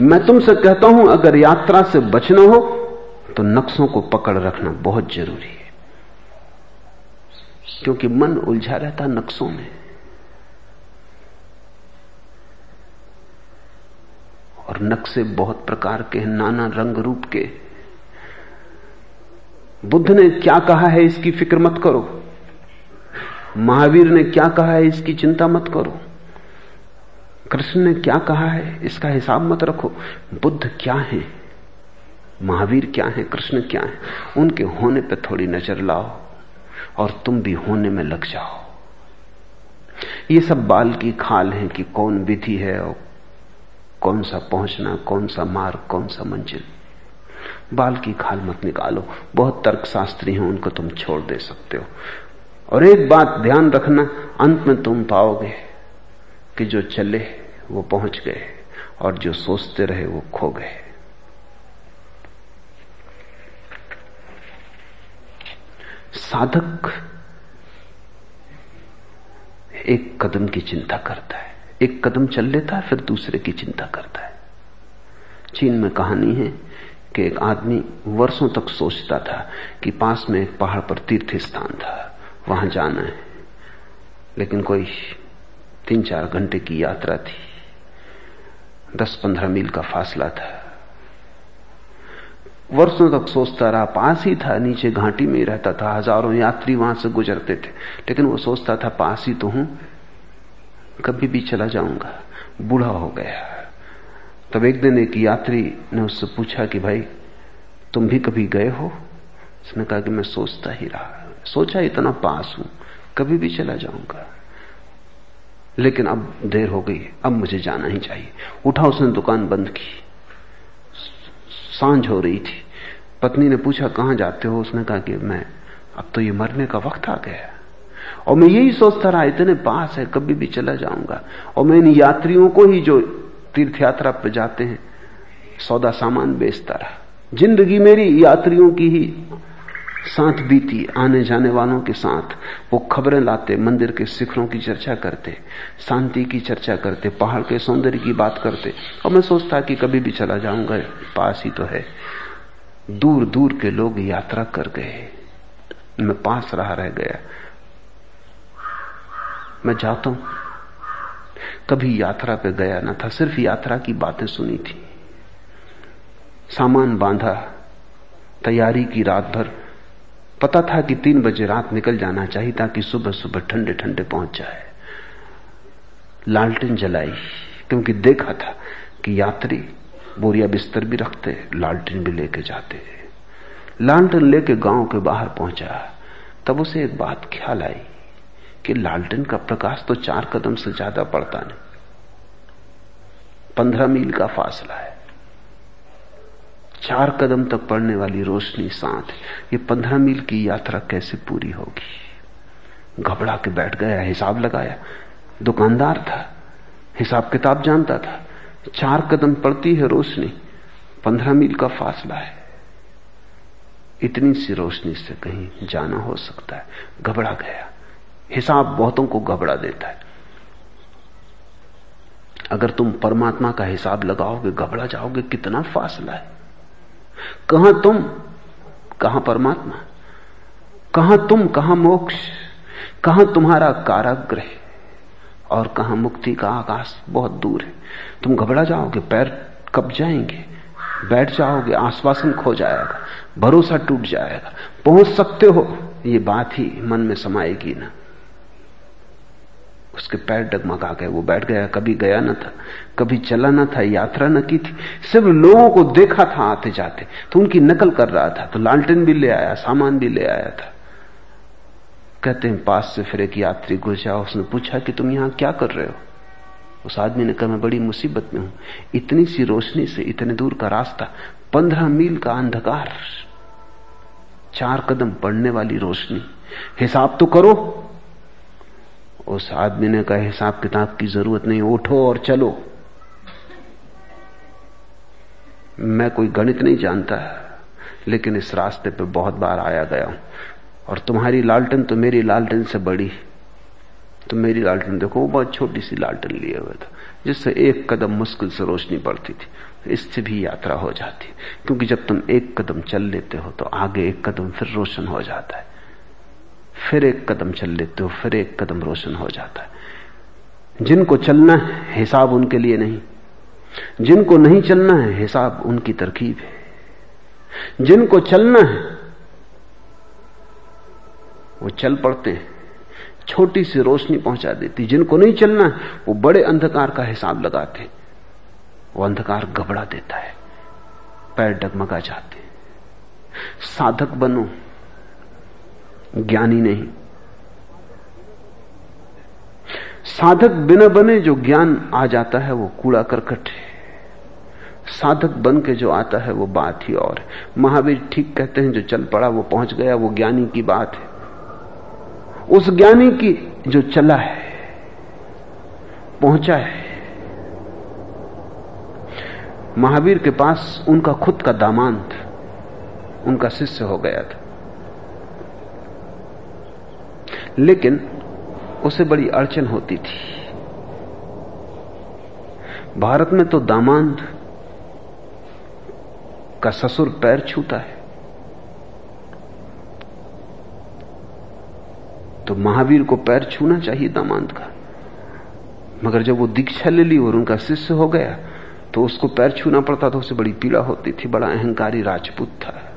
मैं तुमसे कहता हूँ, अगर यात्रा से बचना हो तो नक्शों को पकड़ रखना बहुत ज़रूरी है। क्योंकि मन उलझा रहता नक्शों में। और नक्शे बहुत प्रकार के हैं, नाना रंग रूप के। बुद्ध ने क्या कहा है इसकी फ़िक्र मत करो। महावीर ने क्या कहा है इसकी चिंता मत करो। कृष्ण ने क्या कहा है इसका हिसाब मत रखो। बुद्ध क्या है? महावीर क्या है? कृष्ण क्या है? उनके होने पर थोड़ी नज़र लाओ और तुम भी होने में लग जाओ। ये सब बाल की खाल है कि कौन विधि है और कौन सा पहुँचना, कौन सा मार्ग, कौन सा मंजिल। बाल की खाल मत निकालो। बहुत तर्कशास्त्री हैं, उनको तुम छोड़ दे सकते हो। और एक बात ध्यान रखना, अंत में तुम पाओगे कि जो चले, वो पहुँच गए, और जो सोचते रहे, वो खो गए। साधक एक कदम की चिंता करता है। एक कदम चल लेता है, फिर दूसरे की चिंता करता है। चीन में कहानी है कि एक आदमी वर्षों तक सोचता था कि पास में एक पहाड़ पर तीर्थ स्थान था। वहाँ जाना है। लेकिन कोई तीन चार घंटे की यात्रा थी। दस पंद्रह मील का फासला था। वर्षों तक सोचता रहा, पास ही था, नीचे घाटी में ही रहता था। हज़ारों यात्री वहाँ से गुजरते थे। लेकिन वो सोचता था, पास ही तो हूँ, कभी भी चला जाऊँगा। बूढ़ा हो गया। तब एक दिन एक यात्री ने उससे पूछा कि भाई, तुम भी कभी गए हो? उसने कहा कि मैं सोचता ही रहा। सोचा इतना पास हूँ, कभी भी चला जाऊँगा। लेकिन अब देर हो गई, अब मुझे जाना ही चाहिए। उठा उसने दुकान बंद की। साँझ हो रही थी। पत्नी ने पूछा, कहाँ जाते हो? उसने कहा कि मैं, अब तो ये मरने का वक्त आ गया और मैं यही सोचता रहा, इतने पास है, कभी भी चला जाऊँगा। और मैं इन यात्रियों को ही जो तीर्थ यात्रा पर जाते हैं, सौदा सामान बेचता रहा। ज़िंदगी मेरी यात्रियों की ही साथ बीती आने जाने वालों के साथ। वो खबरें लाते, मंदिर के शिखरों की चर्चा करते, शांति की चर्चा करते, पहाड़ के सौंदर्य की बात करते। और मैं सोचता कि कभी भी चला जाऊँगा, पास ही तो है। दूर दूर के लोग यात्रा कर गए मैं पास रहा रह गया। मैं जाता हूँ। कभी यात्रा पे गया ना था, सिर्फ़ यात्रा की बातें सुनी थी। सामान बांधा, तैयारी की रात भर। पता था कि तीन बजे रात निकल जाना चाहिए ताकि सुबह सुबह ठंडे ठंडे पहुँच जाए। लालटेन जलाई, क्योंकि देखा था कि यात्री बोरिया बिस्तर भी रखते, लालटेन भी लेके जाते। लालटेन लेके गाँव के बाहर पहुँचा, तब उसे एक बात ख्याल आई। कि लालटेन का प्रकाश तो चार कदम से ज़्यादा पड़ता नहीं। पंद्रह मील का फासला है। चार कदम तक पड़ने वाली रोशनी साथ ये पंद्रह मील की यात्रा कैसे पूरी होगी? घबरा के बैठ गया, हिसाब लगाया। दुकानदार था, हिसाब किताब जानता था। चार कदम पड़ती है रोशनी, पंद्रह मील का फासला है। इतनी सी रोशनी से कहीं जाना हो सकता है। घबरा गया। हिसाब बहुतों को घबरा देता है। अगर तुम परमात्मा का हिसाब लगाओगे, घबरा जाओगे, कितना फासला है। कहाँ तुम, कहाँ परमात्मा? कहाँ तुम, कहाँ मोक्ष? कहाँ तुम्हारा काराग्रह और कहाँ मुक्ति का आकाश बहुत दूर है। तुम घबरा जाओगे, पैर कब जाएँगे, बैठ जाओगे, आश्वासन खो जाएगा, भरोसा टूट जाएगा। पहुँच सकते हो, ये बात ही मन में समाएगी ना। उसके पैर डगमगा गए वो बैठ गया, कभी गया ना था, कभी चला ना था, यात्रा न की थी। सिर्फ़ लोगों को देखा था आते जाते तो उनकी नकल कर रहा था तो लालटेन भी ले आया, सामान भी ले आया था। कहते हैं, पास से फिर एक यात्री गुजरा, उसने पूछा कि तुम यहाँ क्या कर रहे हो? उस आदमी ने कहा, मैं बड़ी मुसीबत में हूँ। इतनी सी रोशनी से, इतने दूर का रास्ता, पंद्रह मील का अंधकार। चार कदम पड़ने वाली रोशनी। हिसाब तो करो। उस आदमी ने कहा, हिसाब किताब की ज़रूरत नहीं, उठो और चलो। मैं कोई गणित नहीं जानता, लेकिन इस रास्ते पे बहुत बार आया गया हूँ। और तुम्हारी लालटन तो मेरी लालटन से बड़ी तो मेरी लालटन देखो, वो बहुत छोटी सी लालटन लिए हुए था, जिससे एक कदम मुश्किल से रोशनी पड़ती थी। इससे भी यात्रा हो जाती, क्योंकि जब तुम एक कदम चल लेते हो तो आगे एक कदम फिर रोशन हो जाता है। फिर एक कदम चल लेते हो, फिर एक कदम रोशन हो जाता है। जिनको चलना है, हिसाब उनके लिए नहीं। जिनको नहीं चलना है, हिसाब उनकी तरकीब है। जिनको चलना है, वो चल पड़ते हैं। छोटी सी रोशनी पहुँचा देती। जिनको नहीं चलना है, वो बड़े अंधकार का हिसाब लगाते। वो अंधकार घबरा देता है। पैर डगमगा जाते साधक बनो। ज्ञानी नहीं। साधक बिना बने जो ज्ञान आ जाता है, वो कूड़ा करकट है। साधक बन के जो आता है, वो बात ही और महावीर ठीक कहते हैं, जो चल पड़ा, वो पहुँच गया, वो ज्ञानी की बात है। उस ज्ञानी की जो चला है, पहुँचा है। महावीर के पास उनका खुद का दामांत, उनका शिष्य हो गया था। लेकिन उसे बड़ी अड़चन होती थी। भारत में तो दामांध का ससुर पैर छूता है। तो महावीर को पैर छूना चाहिए दामांध का। मगर जब वो दीक्षा ले ली और उनका शिष्य हो गया तो उसको पैर छूना पड़ता तो उसे बड़ी पीड़ा होती थी, बड़ा अहंकारी राजपूत था।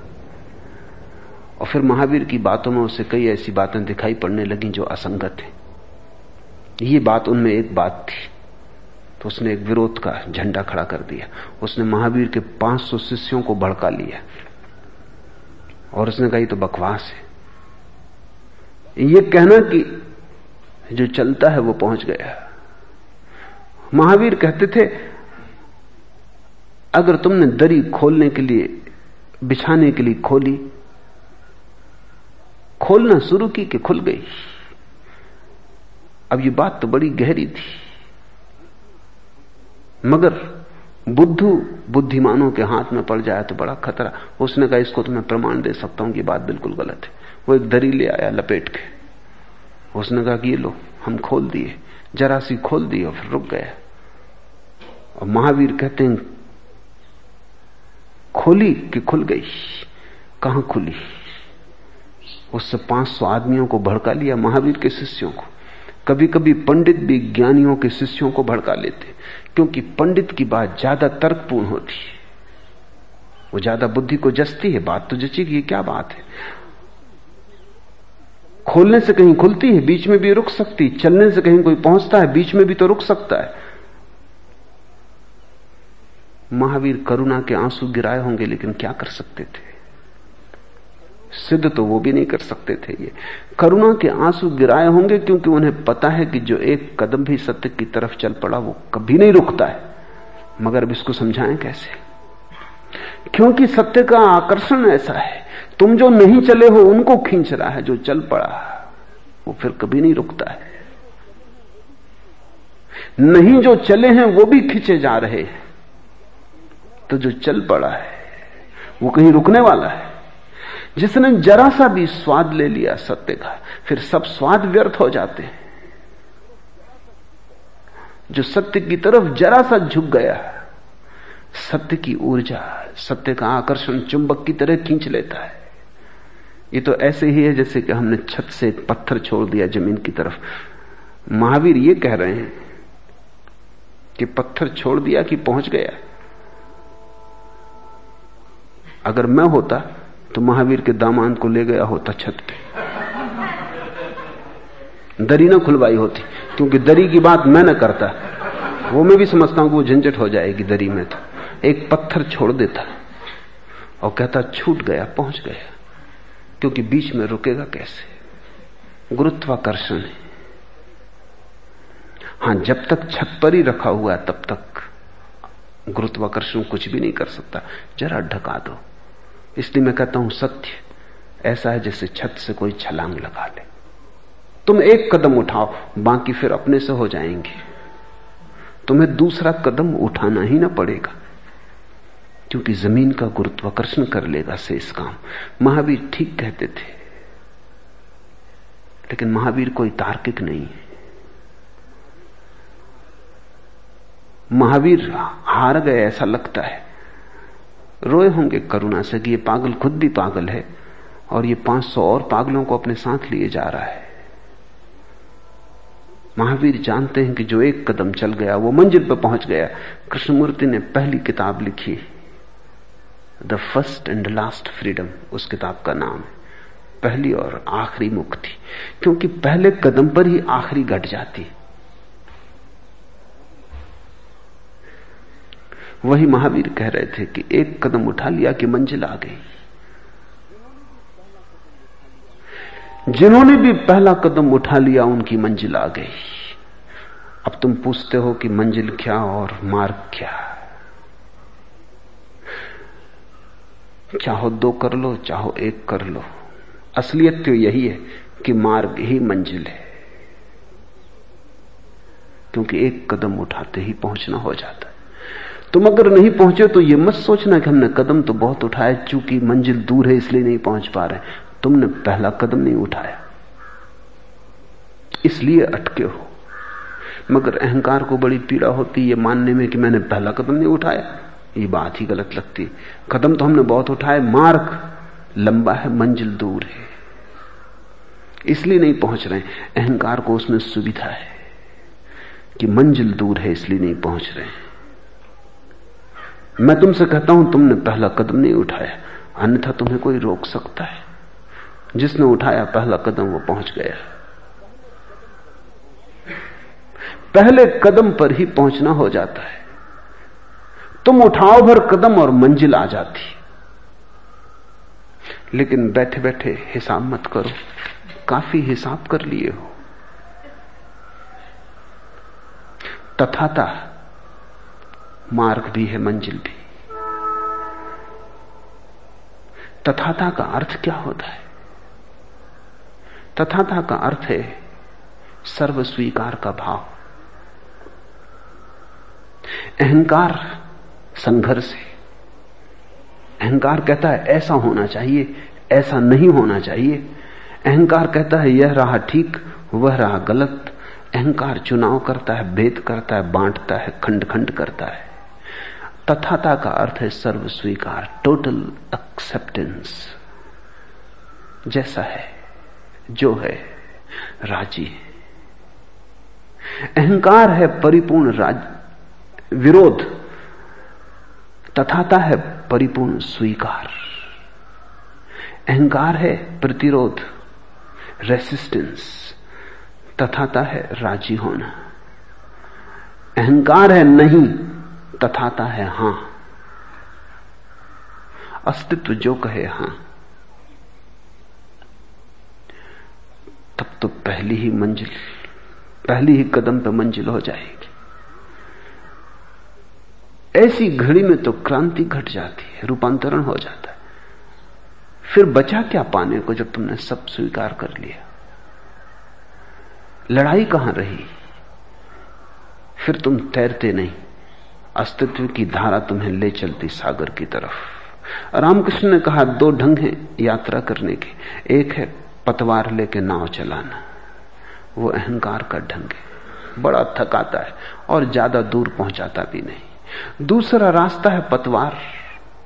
और फिर महावीर की बातों में उसे कई ऐसी बातें दिखाई पड़ने लगी जो असंगत है। ये बात उनमें एक बात थी तो उसने एक विरोध का झंडा खड़ा कर दिया। उसने महावीर के 500 शिष्यों को भड़का लिया। और उसने कहा तो बकवास है। ये कहना कि जो चलता है वो पहुँच गया। महावीर कहते थे, अगर तुमने दरी खोलने के लिए, बिछाने के लिए खोली खोलना शुरू की कि खुल गई। अब ये बात तो बड़ी गहरी थी। मगर बुद्धू बुद्धिमानों के हाथ में पड़ जाए तो बड़ा खतरा। उसने कहा, इसको तो मैं प्रमाण दे सकता हूँ कि बात बिल्कुल गलत है। वो एक दरी ले आया लपेट के। उसने कहा कि ये लो, हम खोल दिए। जरा सी खोल दी और फिर रुक गया। और महावीर कहते हैं, खोली कि खुल गई? कहाँ खुली? उससे 500 आदमियों को भड़का लिया महावीर के शिष्यों को। कभी कभी पंडित भी ज्ञानियों के शिष्यों को भड़का लेते, क्योंकि पंडित की बात ज़्यादा तर्कपूर्ण होती है। वो ज़्यादा बुद्धि को जसती है, बात तो जचेगी क्या बात है? खोलने से कहीं खुलती है, बीच में भी रुक सकती, चलने से कहीं कोई पहुँचता है, बीच में भी तो रुक सकता है। महावीर करुणा के आँसू गिराए होंगे, लेकिन क्या कर सकते थे? सिद्ध तो वो भी नहीं कर सकते थे ये। करुणा के आँसू गिराए होंगे क्योंकि उन्हें पता है कि जो एक कदम भी सत्य की तरफ़ चल पड़ा, वो कभी नहीं रुकता है। मगर अब इसको समझाएँ कैसे? क्योंकि सत्य का आकर्षण ऐसा है। तुम जो नहीं चले हो, उनको खींच रहा है, जो चल पड़ा, वो फिर कभी नहीं रुकता है। नहीं जो चले हैं, वो भी खींचे जा रहे हैं। तो जो चल पड़ा है, वो कहीं रुकने वाला है। जिसने जरा सा भी स्वाद ले लिया सत्य का, फिर सब स्वाद व्यर्थ हो जाते हैं। जो सत्य की तरफ़ जरा सा झुक गया, सत्य की ऊर्जा, सत्य का आकर्षण चुंबक की तरह खींच लेता है। ये तो ऐसे ही है जैसे कि हमने छत से एक पत्थर छोड़ दिया ज़मीन की तरफ़। महावीर ये कह रहे हैं कि पत्थर छोड़ दिया कि पहुँच गया। अगर मैं होता तो महावीर के दामान को ले गया होता छत पे। दरी ना खुलवाई होती, क्योंकि दरी की बात मैं ना करता। वो मैं भी समझता हूँ कि वो झंझट हो जाएगी दरी में तो। एक पत्थर छोड़ देता और कहता, छूट गया, पहुँच गया। क्योंकि बीच में रुकेगा कैसे? गुरुत्वाकर्षण है। हाँ, जब तक छत पर ही रखा हुआ है, तब तक गुरुत्वाकर्षण कुछ भी नहीं कर सकता। जरा ढका दो। इसलिए मैं कहता हूँ, सत्य ऐसा है जैसे छत से कोई छलांग लगा ले। तुम एक कदम उठाओ, बाकी फिर अपने से हो जाएँगे। तुम्हें दूसरा कदम उठाना ही ना पड़ेगा, क्योंकि ज़मीन का गुरुत्वाकर्षण कर लेगा से इस काम। महावीर ठीक कहते थे, लेकिन महावीर कोई तार्किक नहीं है। महावीर हार गए ऐसा लगता है। रोए होंगे करुणा से। कि ये पागल खुद भी पागल है और ये 500 और पागलों को अपने साथ लिए जा रहा है। महावीर जानते हैं कि जो एक कदम चल गया, वो मंजिल पर पहुँच गया। कृष्णमूर्ति ने पहली किताब लिखी। The first and last freedom उस किताब का नाम है। पहली और आखिरी मुक्ति। क्योंकि पहले कदम पर ही आखिरी घट जाती। है वही महावीर कह रहे थे कि एक कदम उठा लिया कि मंजिल आ गई। जिन्होंने भी पहला कदम उठा लिया, उनकी मंजिल आ गई। अब तुम पूछते हो कि मंजिल क्या और मार्ग क्या? चाहो दो कर लो, चाहो एक कर लो। असलियत तो यही है कि मार्ग ही मंजिल है। क्योंकि एक कदम उठाते ही पहुँचना हो जाता है। तुम अगर नहीं पहुँचे तो यह मत सोचना कि हमने कदम तो बहुत उठाया चूँकि मंजिल दूर है इसलिए नहीं पहुँच पा रहे। तुमने पहला कदम नहीं उठाया। इसलिए अटके हो। मगर अहंकार को बड़ी पीड़ा होती है मानने में कि मैंने पहला कदम नहीं उठाया। ये बात ही गलत लगती कदम तो हमने बहुत उठाए, मार्ग लंबा है, मंजिल दूर है। इसलिए नहीं पहुँच रहे अहंकार को उसमें सुविधा है कि मंजिल दूर है, इसलिए नहीं पहुँच रहे मैं तुमसे कहता हूँ, तुमने पहला कदम नहीं उठाया। अन्यथा तुम्हें कोई रोक सकता है। जिसने उठाया पहला कदम, वो पहुँच गया। पहले कदम पर ही पहुँचना हो जाता है। तुम उठाओ भर कदम और मंजिल आ जाती। लेकिन बैठे बैठे हिसाब मत करो। काफ़ी हिसाब कर लिए हो। तथाता मार्ग भी है, मंजिल भी। तथाता का अर्थ क्या होता है? तथाता का अर्थ है सर्व स्वीकार का भाव। अहंकार संघर्ष है। अहंकार कहता है, ऐसा होना चाहिए, ऐसा नहीं होना चाहिए। अहंकार कहता है, यह रहा ठीक, वह रहा गलत। अहंकार चुनाव करता है, भेद करता है, बांटता है खंड खंड करता है। तथाता का अर्थ है सर्व स्वीकार टोटल एक्सेप्टेंस जैसा है, जो है, राज़ी है। अहंकार है परिपूर्ण राज, विरोध। तथाता है परिपूर्ण स्वीकार। अहंकार है प्रतिरोध रेसिस्टेंस तथाता है राज़ी होना। अहंकार है नहीं तथाता है, हाँ। अस्तित्व जो कहे, हाँ। तब तो पहली ही मंजिल, पहली ही कदम पर मंजिल हो जाएगी। ऐसी घड़ी में तो क्रांति घट जाती है, रूपांतरण हो जाता है। फिर बचा क्या पाने को जब तुमने सब स्वीकार कर लिया? लड़ाई कहाँ रही? फिर तुम तैरते नहीं। अस्तित्व की धारा तुम्हें ले चलती सागर की तरफ़। रामकृष्ण ने कहा, दो ढंग हैं यात्रा करने के। एक है पतवार लेके नाव चलाना। वो अहंकार का ढंग है। बड़ा थकाता है और ज़्यादा दूर पहुंचाता भी नहीं। दूसरा रास्ता है पतवार।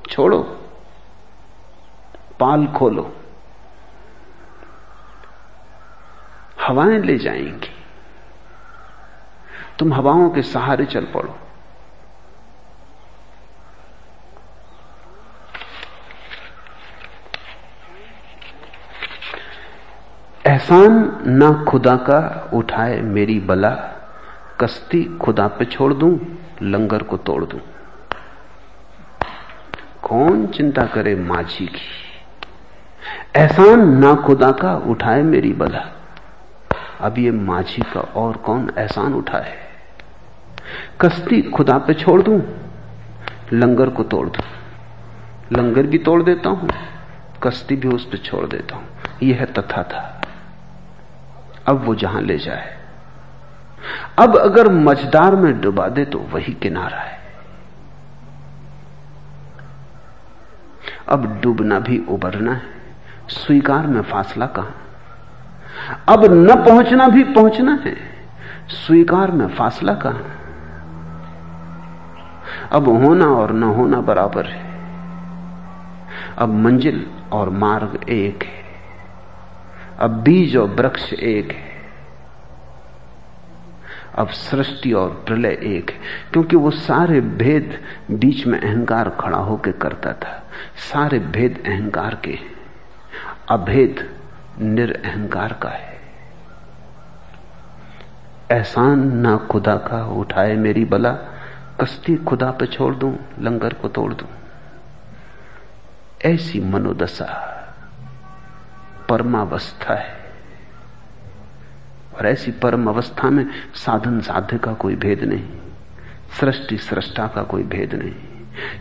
छोड़ो। पाल खोलो। हवाएँ ले जाएँगी। तुम हवाओं के सहारे चल पड़ो। एहसान ना खुदा का उठाए मेरी बला, कश्ती खुदा पे छोड़ दूँ, लंगर को तोड़ दूँ। कौन चिंता करे माझी की? एहसान ना खुदा का उठाए मेरी बला। अब ये माझी का और कौन एहसान उठाए? कश्ती खुदा पे छोड़ दूँ, लंगर को तोड़ दूँ। लंगर भी तोड़ देता हूँ, कश्ती भी उस पर छोड़ देता हूँ। यह तथा था। अब वो जहाँ ले जाए। अब अगर मझदार में डुबा दे तो वही किनारा है। अब डूबना भी उबरना है। स्वीकार में फासला कहाँ? अब न पहुँचना भी पहुँचना है। स्वीकार में फासला कहाँ? अब होना और न होना बराबर है। अब मंजिल और मार्ग एक है। अब बीज और वृक्ष एक है। अब सृष्टि और प्रलय एक है, क्योंकि वो सारे भेद बीच में अहंकार खड़ा होकर करता था। सारे भेद अहंकार के अभेद निरअहकार का है। एहसान ना खुदा का, उठाए मेरी बला, कश्ती खुदा पे छोड़ दूँ, लंगर को तोड़ दूँ। ऐसी मनोदशा। परमावस्था है। और ऐसी परम अवस्था में साधन साध्य का कोई भेद नहीं, सृष्टि सृष्टा का कोई भेद नहीं,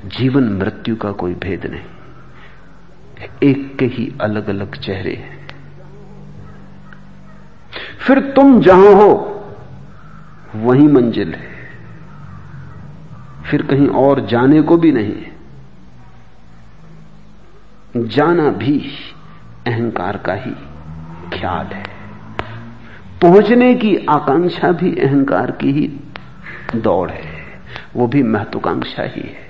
जीवन मृत्यु का कोई भेद नहीं। एक के ही अलग अलग चेहरे हैं। फिर तुम जहाँ हो, वही मंजिल है। फिर कहीं और जाने को भी नहीं जाना भी अहंकार का ही ख्याल है। पहुँचने की आकांक्षा भी अहंकार की ही दौड़ है। वो भी महत्वाकांक्षा ही है।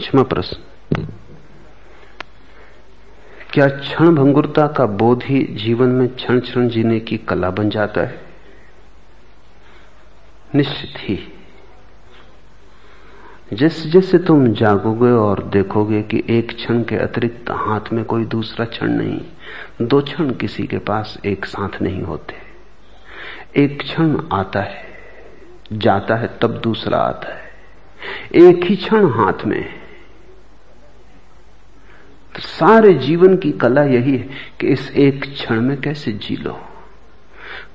पांचवा प्रश्न। क्या क्षण भंगुरता का बोध ही जीवन में क्षण क्षण जीने की कला बन जाता है? निश्चित ही। जैसे जैसे तुम जागोगे और देखोगे कि एक क्षण के अतिरिक्त हाथ में कोई दूसरा क्षण नहीं, दो क्षण किसी के पास एक साथ नहीं होते। एक क्षण आता है, जाता है, तब दूसरा आता है। एक ही क्षण हाथ में है। सारे जीवन की कला यही है कि इस एक क्षण में कैसे जी लो।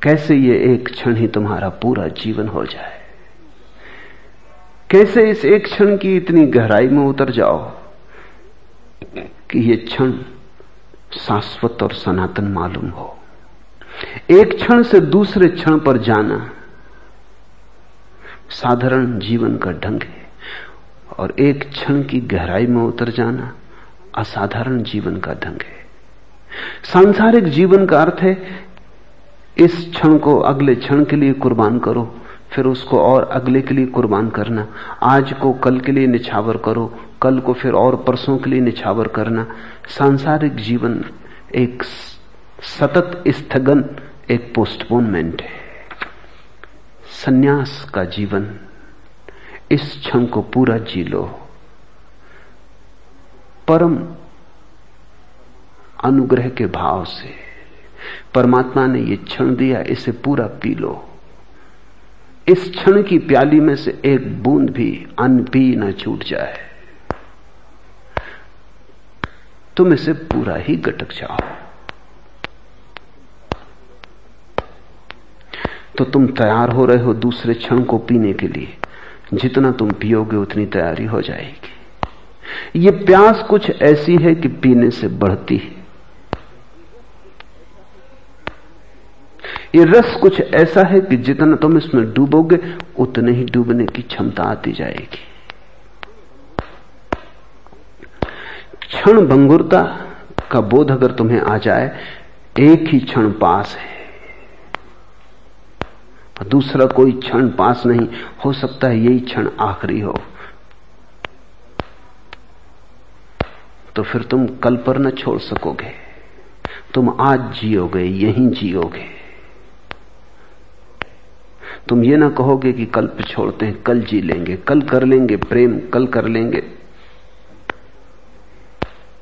कैसे ये एक क्षण ही तुम्हारा पूरा जीवन हो जाए। कैसे इस एक क्षण की इतनी गहराई में उतर जाओ कि ये क्षण शाश्वत और सनातन मालूम हो। एक क्षण से दूसरे क्षण पर जाना साधारण जीवन का ढंग है और एक क्षण की गहराई में उतर जाना असाधारण जीवन का ढंग है। सांसारिक जीवन का अर्थ है, इस क्षण को अगले क्षण के लिए कुर्बान करो, फिर उसको और अगले के लिए कुर्बान करना। आज को कल के लिए निछावर करो, कल को फिर और परसों के लिए निछावर करना। सांसारिक जीवन एक सतत स्थगन, एक पोस्टपोनमेंट है। सन्यास का जीवन, इस क्षण को पूरा जी लो। परम अनुग्रह के भाव से। परमात्मा ने यह क्षण दिया, इसे पूरा पी लो। इस क्षण की प्याली में से एक बूंद भी अन्न पी न छूट जाए। तुम इसे पूरा ही गटक जाओ। तो तुम तैयार हो रहे हो दूसरे क्षण को पीने के लिए। जितना तुम पियोगे, उतनी तैयारी हो जाएगी। ये प्यास कुछ ऐसी है कि पीने से बढ़ती है। ये रस कुछ ऐसा है कि जितना तुम इसमें डूबोगे, उतने ही डूबने की क्षमता आती जाएगी। क्षण भंगुरता का बोध अगर तुम्हें आ जाए, एक ही क्षण पास है। दूसरा कोई क्षण पास नहीं, हो सकता है यही क्षण आखिरी हो। तो फिर तुम कल पर न छोड़ सकोगे। तुम आज जियोगे, यहीं जियोगे। तुम ये ना कहोगे कि कल पे छोड़ते हैं, कल जी लेंगे, कल कर लेंगे प्रेम, कल कर लेंगे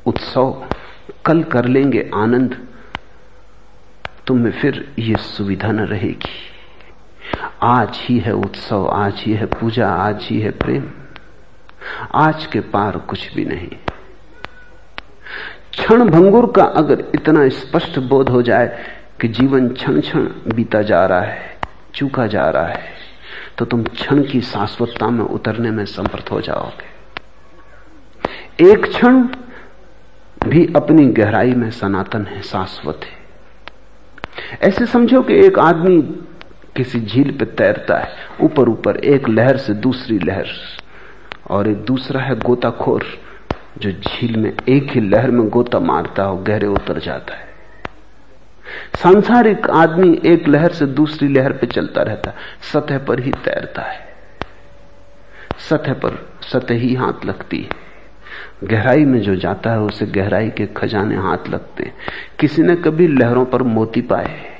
उत्सव, कल कर लेंगे आनंद। तुम्हें फिर ये सुविधा न रहेगी। आज ही है उत्सव, आज ही है पूजा, आज ही है प्रेम। आज के पार कुछ भी नहीं। क्षण भंगुर का अगर इतना स्पष्ट बोध हो जाए कि जीवन क्षण क्षण बीता जा रहा है, चूका जा रहा है तो तुम क्षण की शाश्वतता में उतरने में समर्थ हो जाओगे। एक क्षण भी अपनी गहराई में सनातन है, शाश्वत है। ऐसे समझो कि एक आदमी किसी झील पे तैरता है, ऊपर ऊपर, एक लहर से दूसरी लहर, और एक दूसरा है गोताखोर। जो झील में एक ही लहर में गोता मारता हो, गहरे उतर जाता है। सांसारिक आदमी एक लहर से दूसरी लहर पे चलता रहता, सतह पर ही तैरता है। सतह पर सतह ही हाथ लगती है। गहराई में जो जाता है, उसे गहराई के खजाने हाथ लगते किसी ने कभी लहरों पर मोती पाए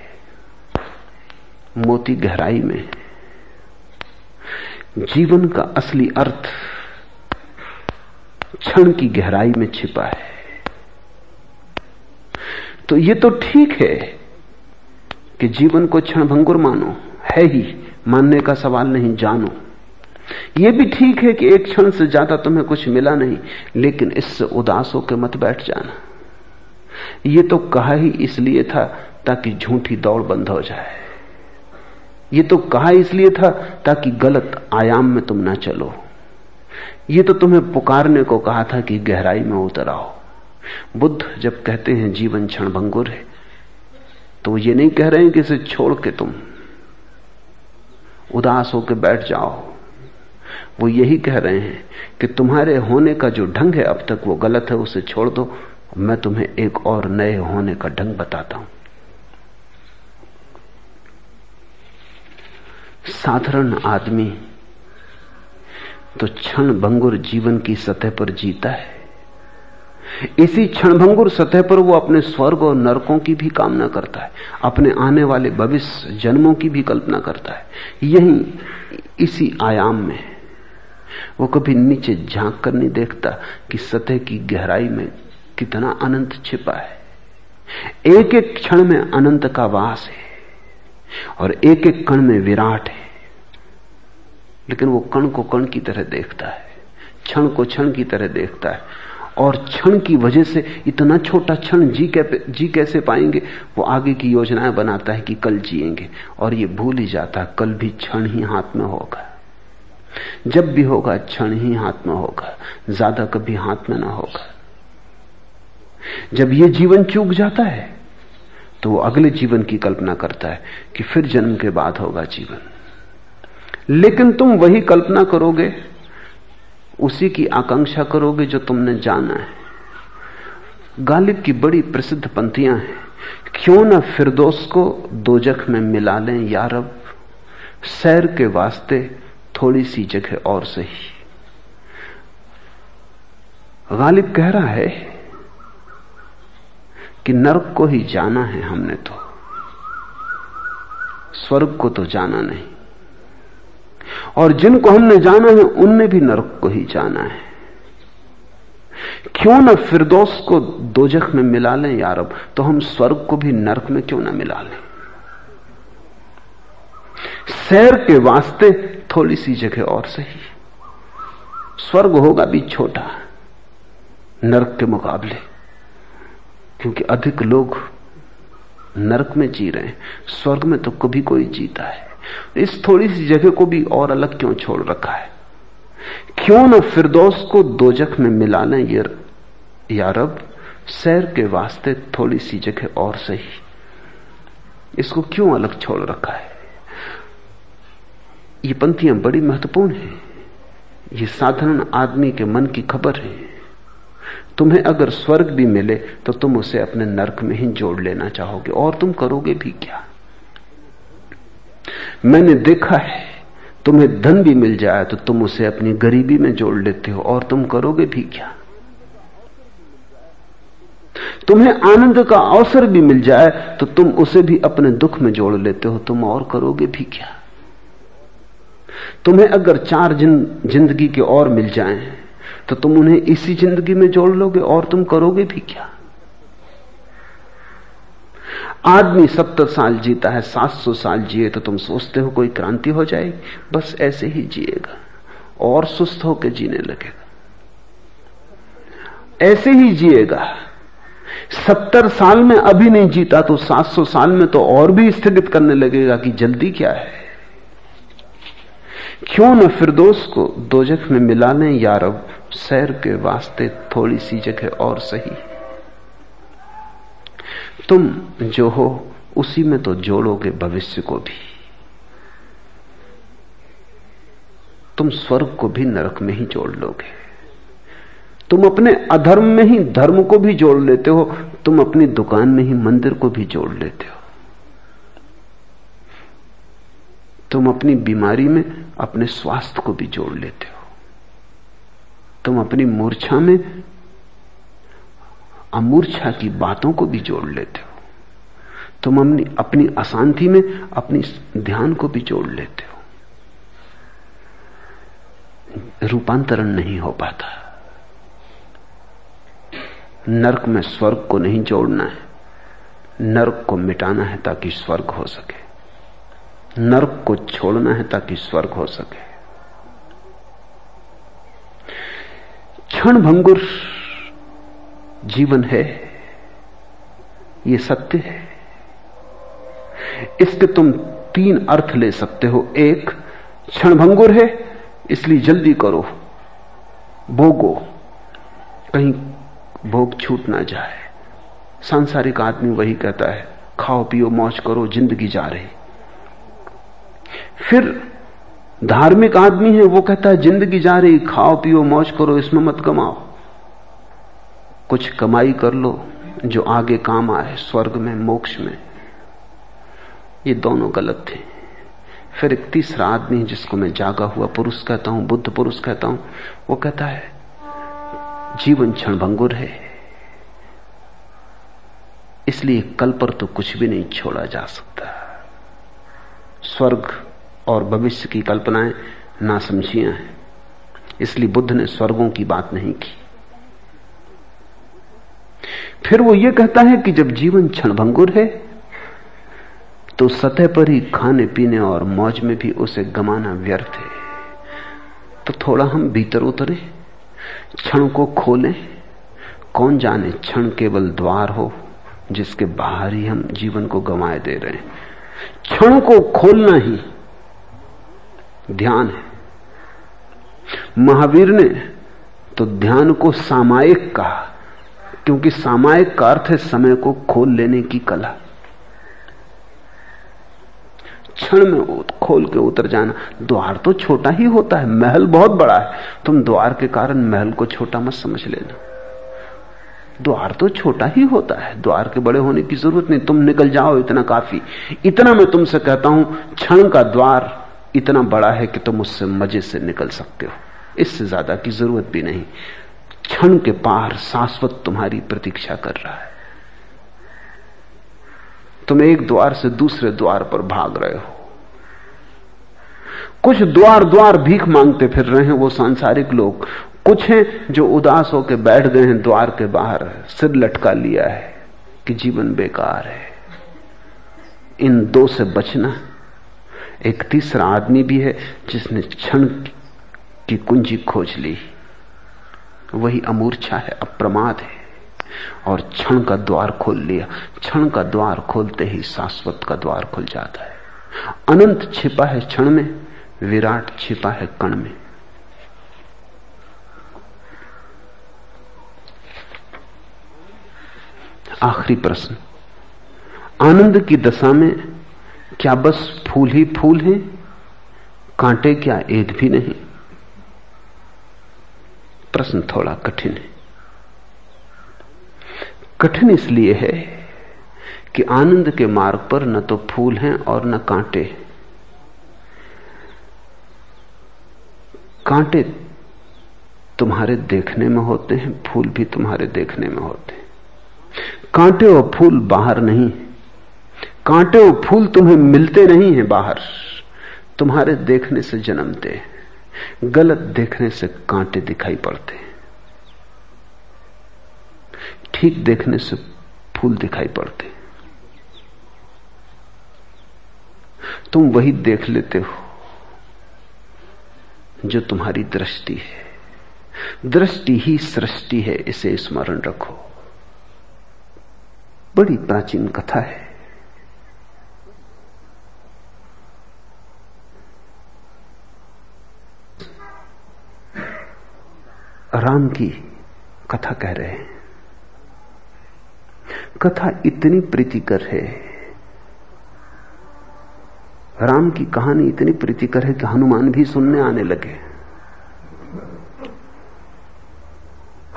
मोती गहराई में जीवन का असली अर्थ क्षण की गहराई में छिपा है। तो ये तो ठीक है कि जीवन को क्षण भंगुर मानो, है ही, मानने का सवाल नहीं, जानो। यह भी ठीक है कि एक क्षण से ज़्यादा तुम्हें कुछ मिला नहीं, लेकिन इससे उदास होकर मत बैठ जाना। यह तो कहा ही इसलिए था ताकि झूठी दौड़ बंद हो जाए। ये तो कहा इसलिए था ताकि गलत आयाम में तुम ना चलो। ये तो तुम्हें पुकारने को कहा था कि गहराई में उतर आओ। बुद्ध जब कहते हैं जीवन क्षण भंगुर है तो ये नहीं कह रहे हैं कि इसे छोड़ के तुम उदास होकर बैठ जाओ। वो यही कह रहे हैं कि तुम्हारे होने का जो ढंग है, अब तक वो गलत है, उसे छोड़ दो। मैं तुम्हें एक और नए होने का ढंग बताता हूँ। साधारण आदमी तो क्षण भंगुर जीवन की सतह पर जीता है। इसी क्षणभंगुर सतह पर वो अपने स्वर्ग और नरकों की भी कामना करता है, अपने आने वाले भविष्य, जन्मों की भी कल्पना करता है। यही इसी आयाम में वो कभी नीचे झाँक कर नहीं देखता कि सतह की गहराई में कितना अनंत छिपा है। एक एक क्षण में अनंत का वास है और एक एक कण में विराट है। लेकिन वो कण को कण की तरह देखता है, क्षण को क्षण की तरह देखता है। और क्षण की वजह से इतना छोटा क्षण जी कै जी कैसे पाएँगे? वो आगे की योजनाएँ बनाता है कि कल जिएँगे। और ये भूल ही जाता, कल भी क्षण ही हाथ में होगा। जब भी होगा, क्षण ही हाथ में होगा। ज़्यादा कभी हाथ में ना होगा। जब ये जीवन चूक जाता है तो वो अगले जीवन की कल्पना करता है कि फिर जन्म के बाद होगा जीवन। लेकिन तुम वही कल्पना करोगे, उसी की आकांक्षा करोगे जो तुमने जाना है। गालिब की बड़ी प्रसिद्ध पंक्तियाँ हैं, क्यों ना फिरदोस को दोजख में मिला लें यारब? सैर के वास्ते थोड़ी सी जगह और सही। गालिब कह रहा है कि नरक को ही जाना है हमने तो स्वर्ग को तो जाना नहीं। और जिनको हमने जाना है उनने भी नरक को ही जाना है। क्यों ना फिरदोस को दोजख में मिला लें यारब तो हम स्वर्ग को भी नरक में क्यों ना मिला लें? सैर के वास्ते थोड़ी सी जगह और सही स्वर्ग होगा भी छोटा, नरक के मुकाबले, क्योंकि अधिक लोग नरक में जी रहे हैं। स्वर्ग में तो कभी कोई जीता है। इस थोड़ी सी जगह को भी और अलग क्यों छोड़ रखा है? क्यों न फिरदौस को दोजख में मिला लें ये यारब सैर के वास्ते थोड़ी सी जगह और सही। इसको क्यों अलग छोड़ रखा है? ये पंक्तियाँ बड़ी महत्वपूर्ण हैं। ये साधारण आदमी के मन की खबर है। तुम्हें अगर स्वर्ग भी मिले तो तुम उसे अपने नरक में ही जोड़ लेना चाहोगे, और तुम करोगे भी क्या? मैंने देखा है, तुम्हें धन भी मिल जाए तो तुम उसे अपनी गरीबी में जोड़ लेते हो, और तुम करोगे भी क्या? तुम्हें आनंद का अवसर भी मिल जाए तो तुम उसे भी अपने दुख में जोड़ लेते हो, तुम और करोगे भी क्या? तुम्हें अगर चार ज़िंदगी के और मिल जाएँ तो तुम उन्हें इसी ज़िंदगी में जोड़ लोगे, और तुम करोगे भी क्या? आदमी सत्तर साल जीता है, सात सौ साल जिए तो तुम सोचते हो कोई क्रांति हो जाएगी। बस ऐसे ही जिएगा और सुस्त होकर जीने लगेगा। ऐसे ही जिएगा। सत्तर साल में अभी नहीं जीता तो सात सौ साल में तो और भी स्थगित करने लगेगा कि जल्दी क्या है। क्यों न फिरदोस को दोजख में मिला लें यारब, सैर के वास्ते थोड़ी सी जगह और सही। तुम जो हो, उसी में तो जोड़ोगे भविष्य को भी। तुम स्वर्ग को भी नरक में ही जोड़ लोगे। तुम अपने अधर्म में ही धर्म को भी जोड़ लेते हो, तुम अपनी दुकान में ही मंदिर को भी जोड़ लेते हो। तुम अपनी बीमारी में अपने स्वास्थ्य को भी जोड़ लेते हो। तुम अपनी मूर्छा में अमूर्छा की बातों को भी जोड़ लेते हो। तुम अपनी अपनी अशांति में, अपनी ध्यान को भी जोड़ लेते हो। रूपांतरण नहीं हो पाता। नरक में स्वर्ग को नहीं जोड़ना है। नरक को मिटाना है ताकि स्वर्ग हो सके। नरक को छोड़ना है ताकि स्वर्ग हो सके। क्षण भंगुर जीवन है, ये सत्य है। इसके तुम तीन अर्थ ले सकते हो। एक, क्षणभंगुर है, इसलिए जल्दी करो। भोगो, कहीं भोग छूट ना जाए। सांसारिक आदमी वही कहता है, खाओ, पियो, मौज करो, ज़िंदगी जा रही। फिर, धार्मिक आदमी है, वो कहता है, ज़िंदगी जा रही, खाओ, पियो, मौज करो, इसमें मत कमाओ। कुछ कमाई कर लो जो आगे काम आए, स्वर्ग में, मोक्ष में। ये दोनों गलत थे। फिर एक तीसरा आदमी जिसको मैं जागा हुआ पुरुष कहता हूँ, बुद्ध पुरुष कहता हूँ, वो कहता है, जीवन क्षण भंगुर है। इसलिए कल पर तो कुछ भी नहीं छोड़ा जा सकता। स्वर्ग और भविष्य की कल्पनाएँ नासमझियाँ हैं। इसलिए बुद्ध ने स्वर्गों की बात नहीं की। फिर वो ये कहता है कि जब जीवन क्षणभंगुर है तो सतह पर ही खाने पीने और मौज में भी उसे गमाना व्यर्थ है। तो थोड़ा हम भीतर उतरे, क्षण को खोलें, कौन जाने क्षण केवल द्वार हो, जिसके बाहर ही हम जीवन को गंवाए दे रहे हैं। क्षण को खोलना ही ध्यान है। महावीर ने तो ध्यान को सामायिक कहा। क्योंकि सामायिक का अर्थ है समय को खोल लेने की कला। क्षण में खोल के उतर जाना। द्वार तो छोटा ही होता है, महल बहुत बड़ा है। तुम द्वार के कारण महल को छोटा मत समझ लेना। द्वार तो छोटा ही होता है, द्वार के बड़े होने की ज़रूरत नहीं। तुम निकल जाओ इतना काफ़ी। इतना मैं तुमसे कहता हूँ, क्षण का द्वार इतना बड़ा है कि तुम उससे मज़े से निकल सकते हो। इससे ज़्यादा की ज़रूरत भी नहीं। क्षण के पार शाश्वत तुम्हारी प्रतीक्षा कर रहा है। तुम एक द्वार से दूसरे द्वार पर भाग रहे हो। कुछ द्वार द्वार भीख मांगते फिर रहे हैं वो सांसारिक लोग। कुछ हैं जो उदास होकर बैठ गए हैं द्वार के बाहर। सिर लटका लिया है कि जीवन बेकार है। इन दो से बचना। एक तीसरा आदमी भी है जिसने क्षण की कुंजी खोज ली। वही अमूर्छा है, अप्रमाद है। और क्षण का द्वार खोल लिया। क्षण का द्वार खोलते ही शाश्वत का द्वार खुल जाता है। अनंत छिपा है क्षण में, विराट छिपा है कण में। आखिरी प्रश्न। आनंद की दशा में क्या बस फूल ही फूल हैं? कांटे क्या एक भी नहीं? प्रश्न थोड़ा कठिन है। कठिन इसलिए है कि आनंद के मार्ग पर न तो फूल हैं और न कांटे कांटे तुम्हारे देखने में होते हैं, फूल भी तुम्हारे देखने में होते हैं। कांटे और फूल बाहर नहीं कांटे और फूल तुम्हें मिलते नहीं है बाहर, तुम्हारे देखने से जन्मते हैं। गलत देखने से कांटे दिखाई पड़ते हैं। ठीक देखने से फूल दिखाई पड़ते हैं। तुम वही देख लेते हो जो तुम्हारी दृष्टि है। दृष्टि ही सृष्टि है, इसे स्मरण रखो। बड़ी प्राचीन कथा है। राम की कथा कह रहे हैं। कथा इतनी प्रीतिकर है। राम की कहानी इतनी प्रीतिकर है कि हनुमान भी सुनने आने लगे।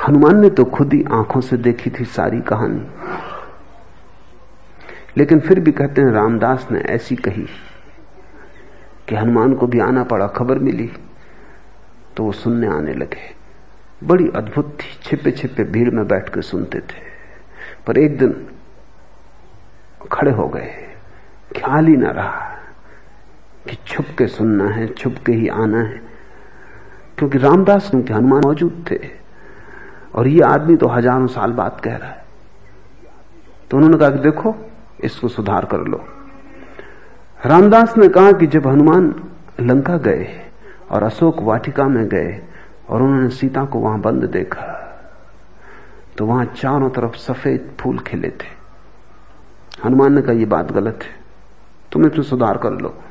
हनुमान ने तो खुद ही आँखों से देखी थी सारी कहानी। लेकिन फिर भी कहते हैं, रामदास ने ऐसी कही कि हनुमान को भी आना पड़ा, खबर मिली तो वो सुनने आने लगे। बड़ी अद्भुत थी। छिपे छिपे भीड़ में बैठ के सुनते थे। पर एक दिन खड़े हो गए। ख्याल ही ना रहा कि छुप के सुनना है, छुप के ही आना है, क्योंकि रामदास क्योंकि हनुमान मौजूद थे। और ये आदमी तो हज़ारों साल बाद कह रहा है। तो उन्होंने कहा कि देखो, इसको सुधार कर लो। रामदास ने कहा कि जब हनुमान लंका गए और अशोक वाटिका में गए और उन्होंने सीता को वहाँ बंद देखा। तो वहाँ चारों तरफ़ सफ़ेद फूल खिले थे। हनुमान ने कहा यह बात गलत है। तुम इसमें सुधार कर लो।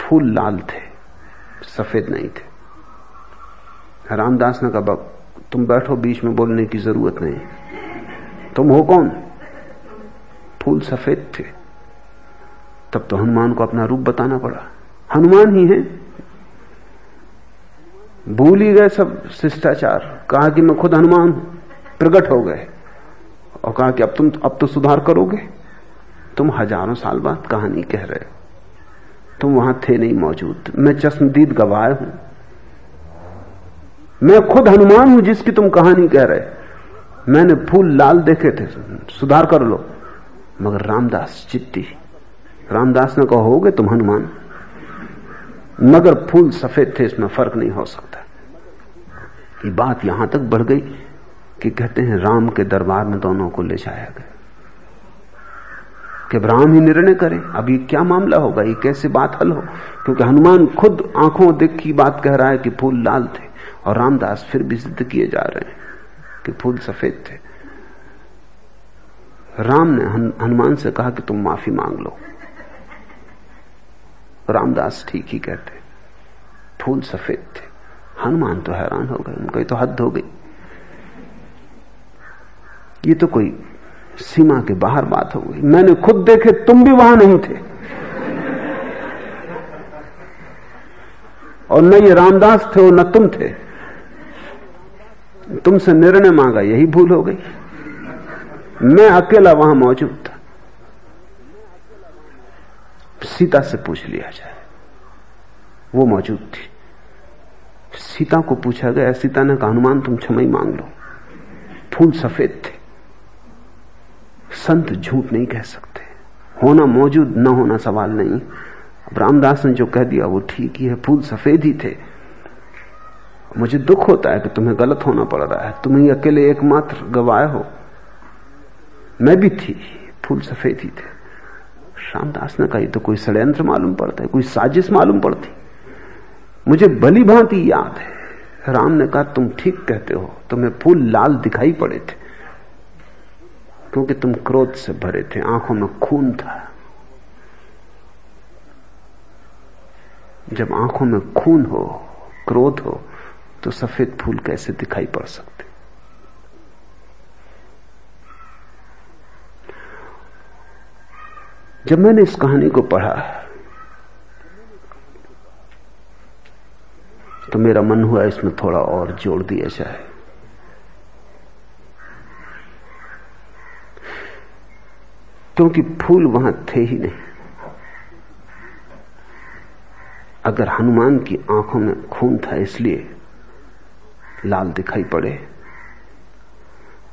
फूल लाल थे, सफ़ेद नहीं थे। रामदास ने कहा तुम बैठो, बीच में बोलने की ज़रूरत नहीं। तुम हो कौन? फूल सफ़ेद थे। तब तो हनुमान को अपना रूप बताना पड़ा। हनुमान ही है। भूल ही गए सब शिष्टाचार। कहा कि मैं खुद हनुमान प्रकट हो गए। और कहा कि अब तुम, अब तो सुधार करोगे। तुम हज़ारों साल बाद कहानी कह रहे हो। तुम वहाँ थे नहीं मौजूद। मैं चश्मदीद गवाह हूँ। मैं खुद हनुमान हूँ जिसकी तुम कहानी कह रहे मैंने फूल लाल देखे थे। सुधार कर लो। मगर रामदास चित्ती रामदास ने कहा होगे तुम हनुमान। मगर फूल सफ़ेद थे, इसमें फ़र्क नहीं हो सकता। ये बात यहाँ तक बढ़ गई कि कहते हैं राम के दरबार में दोनों को ले जाया गया। कि राम ही निर्णय करे, अब ये क्या मामला होगा, ये कैसे बात हल हो? क्योंकि हनुमान खुद आँखों देख की बात कह रहा है कि फूल लाल थे और रामदास फिर भी सिद्ध किए जा रहे हैं कि फूल सफ़ेद थे। राम ने हनुमान से कहा कि तुम माफ़ी मांग लो। रामदास ठीक ही कहते, फूल सफ़ेद थे। हनुमान तो हैरान हो गए, उनको तो हद हो गई। ये तो कोई सीमा के बाहर बात हो गई। मैंने खुद देखे, तुम भी वहाँ नहीं थे। और न ये रामदास थे और न तुम थे। तुमसे निर्णय मांगा, यही भूल हो गई। मैं अकेला वहाँ मौजूद था। सीता से पूछ लिया जाए, वो मौजूद थी। सीता को पूछा गया, सीता ने कहा, हनुमान, तुम क्षमा मांग लो। फूल सफ़ेद थे। संत झूठ नहीं कह सकते। होना मौजूद, न होना सवाल नहीं। अब रामदास ने जो कह दिया, वो ठीक ही है, फूल सफ़ेद ही थे। मुझे दुख होता है कि तुम्हें गलत होना पड़ रहा है। तुम ही अकेले एकमात्र गवाए हो। मैं भी थी, फूल सफ़ेद ही थे। रामदास ने कहा तो कोई षड्यंत्र मालूम पड़ता है, कोई साजिश मालूम पड़ती। मुझे भली भांति याद है। राम ने कहा, तुम ठीक कहते हो। तुम्हें फूल लाल दिखाई पड़े थे, क्योंकि तुम क्रोध से भरे थे। आँखों में खून था। जब आँखों में खून हो, क्रोध हो तो सफ़ेद फूल कैसे दिखाई पड़ सकते? जब मैंने इस कहानी को पढ़ा तो मेरा मन हुआ इसमें थोड़ा और जोड़ दिया जाए। क्योंकि फूल वहाँ थे ही नहीं। अगर हनुमान की आँखों में खून था इसलिए लाल दिखाई पड़े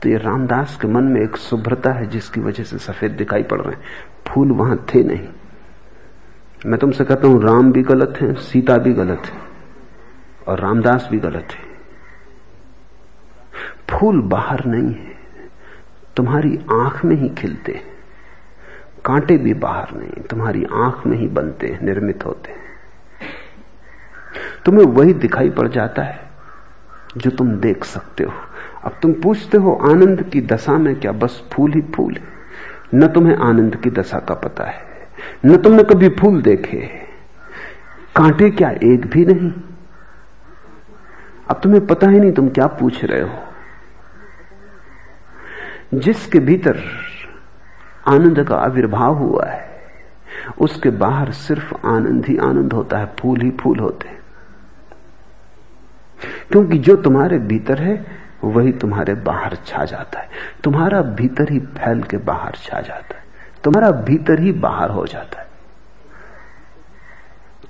तो ये रामदास के मन में एक शुभ्रता है जिसकी वजह से सफ़ेद दिखाई पड़ रहे हैं। फूल वहाँ थे नहीं। मैं तुमसे कहता हूँ, राम भी गलत है, सीता भी गलत है। और रामदास भी गलत है। फूल बाहर नहीं है, तुम्हारी आँख में ही खिलते हैं। कांटे भी बाहर नहीं, तुम्हारी आँख में ही बनते हैं, निर्मित होते हैं। तुम्हें वही दिखाई पड़ जाता है जो तुम देख सकते हो। अब तुम पूछते हो, आनंद की दशा में क्या बस फूल ही फूल है? न तुम्हें आनंद की दशा का पता है, न तुमने कभी फूल देखे कांटे क्या एक भी नहीं? अब तुम्हें पता ही नहीं तुम क्या पूछ रहे हो। जिसके भीतर आनंद का आविर्भाव हुआ है, उसके बाहर सिर्फ़ आनंद ही आनंद होता है, फूल ही फूल होते क्योंकि जो तुम्हारे भीतर है, वही तुम्हारे बाहर छा जाता है। तुम्हारा भीतर ही फैल के बाहर छा जाता है। तुम्हारा भीतर ही बाहर हो जाता है।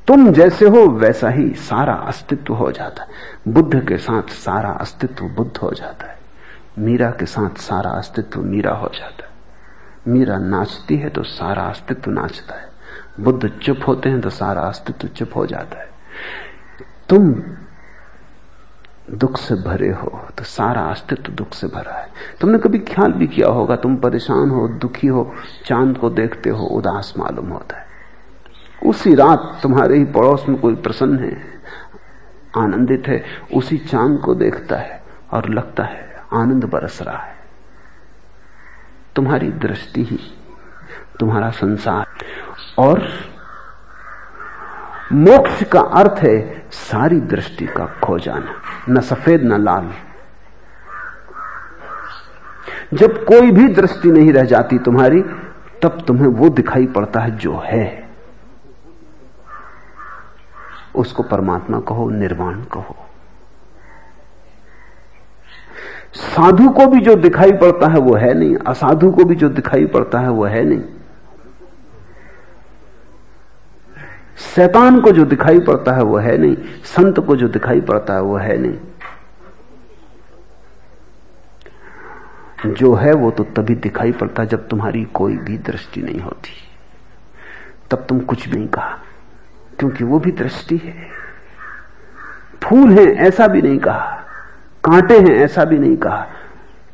तुम जैसे हो, वैसा ही सारा अस्तित्व हो जाता है। बुद्ध के साथ सारा अस्तित्व बुद्ध हो जाता है। मीरा के साथ सारा अस्तित्व मीरा हो जाता है। मीरा नाचती है तो सारा अस्तित्व नाचता है। बुद्ध चुप होते हैं तो सारा अस्तित्व चुप हो जाता है। तुम दुख से भरे हो तो सारा अस्तित्व दुख से भरा है। तुमने कभी ख्याल भी किया होगा, तुम परेशान हो, दुखी हो, चाँद को देखते हो, उदास मालूम होता है। उसी रात तुम्हारे ही पड़ोस में कोई प्रसन्न है, आनंदित है, उसी चाँद को देखता है और लगता है आनंद बरस रहा है। तुम्हारी दृष्टि ही तुम्हारा संसार और मोक्ष का अर्थ है सारी दृष्टि का खो जाना न सफ़ेद न लाल। जब कोई भी दृष्टि नहीं रह जाती तुम्हारी, तब तुम्हें वो दिखाई पड़ता है जो है। उसको परमात्मा कहो, निर्वाण कहो। साधु को भी जो दिखाई पड़ता है वो है नहीं, असाधु को भी जो दिखाई पड़ता है वो है नहीं। शैतान को जो दिखाई पड़ता है वो है नहीं, संत को जो दिखाई पड़ता है वो है नहीं। जो है वो तो तभी दिखाई पड़ता जब तुम्हारी कोई भी दृष्टि नहीं होती। तब तुम कुछ भी नहीं कहा। क्योंकि वो भी दृष्टि है। फूल हैं, ऐसा भी नहीं कहा। कांटे हैं, ऐसा भी नहीं कहा।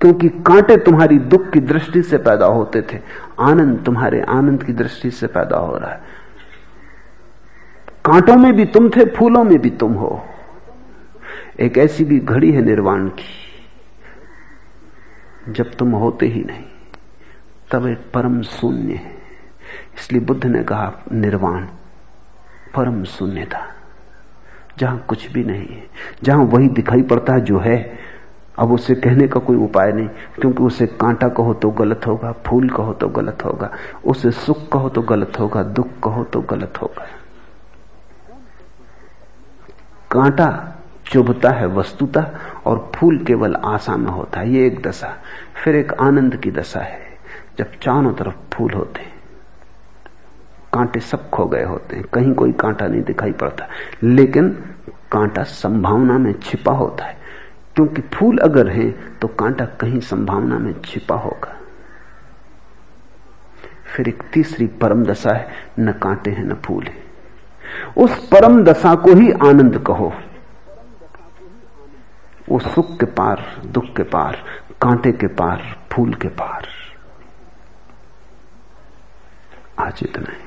क्योंकि कांटे तुम्हारी दुख की दृष्टि से पैदा होते थे। आनंद तुम्हारे आनंद की दृष्टि से पैदा हो रहा है। कांटों में भी तुम थे, फूलों में भी तुम हो। एक ऐसी भी घड़ी है निर्वाण की। जब तुम होते ही नहीं, तब एक परम शून्य है। इसलिए बुद्ध ने कहा, निर्वाण। परम शून्यता जहाँ कुछ भी नहीं है, जहाँ वही दिखाई पड़ता है जो है, अब उसे कहने का कोई उपाय नहीं, क्योंकि उसे कांटा कहो तो गलत होगा, फूल कहो तो गलत होगा, उसे सुख कहो तो गलत होगा, दुख कहो तो गलत होगा। कांटा चुभता है वस्तुता, और फूल केवल आशा में होता है, ये एक दशा, फिर एक आनंद की दशा है, जब चारों तरफ़ फूल होते हैं। कांटे सब खो गए होते हैं। कहीं कोई कांटा नहीं दिखाई पड़ता। लेकिन कांटा संभावना में छिपा होता है। क्योंकि फूल अगर है तो कांटा कहीं संभावना में छिपा होगा। फिर एक तीसरी परम दशा है, न कांटे हैं, न फूल है। उस परम दशा को ही आनंद कहो। वो सुख के पार, दुख के पार, कांटे के पार, फूल के पार। आज इतना है।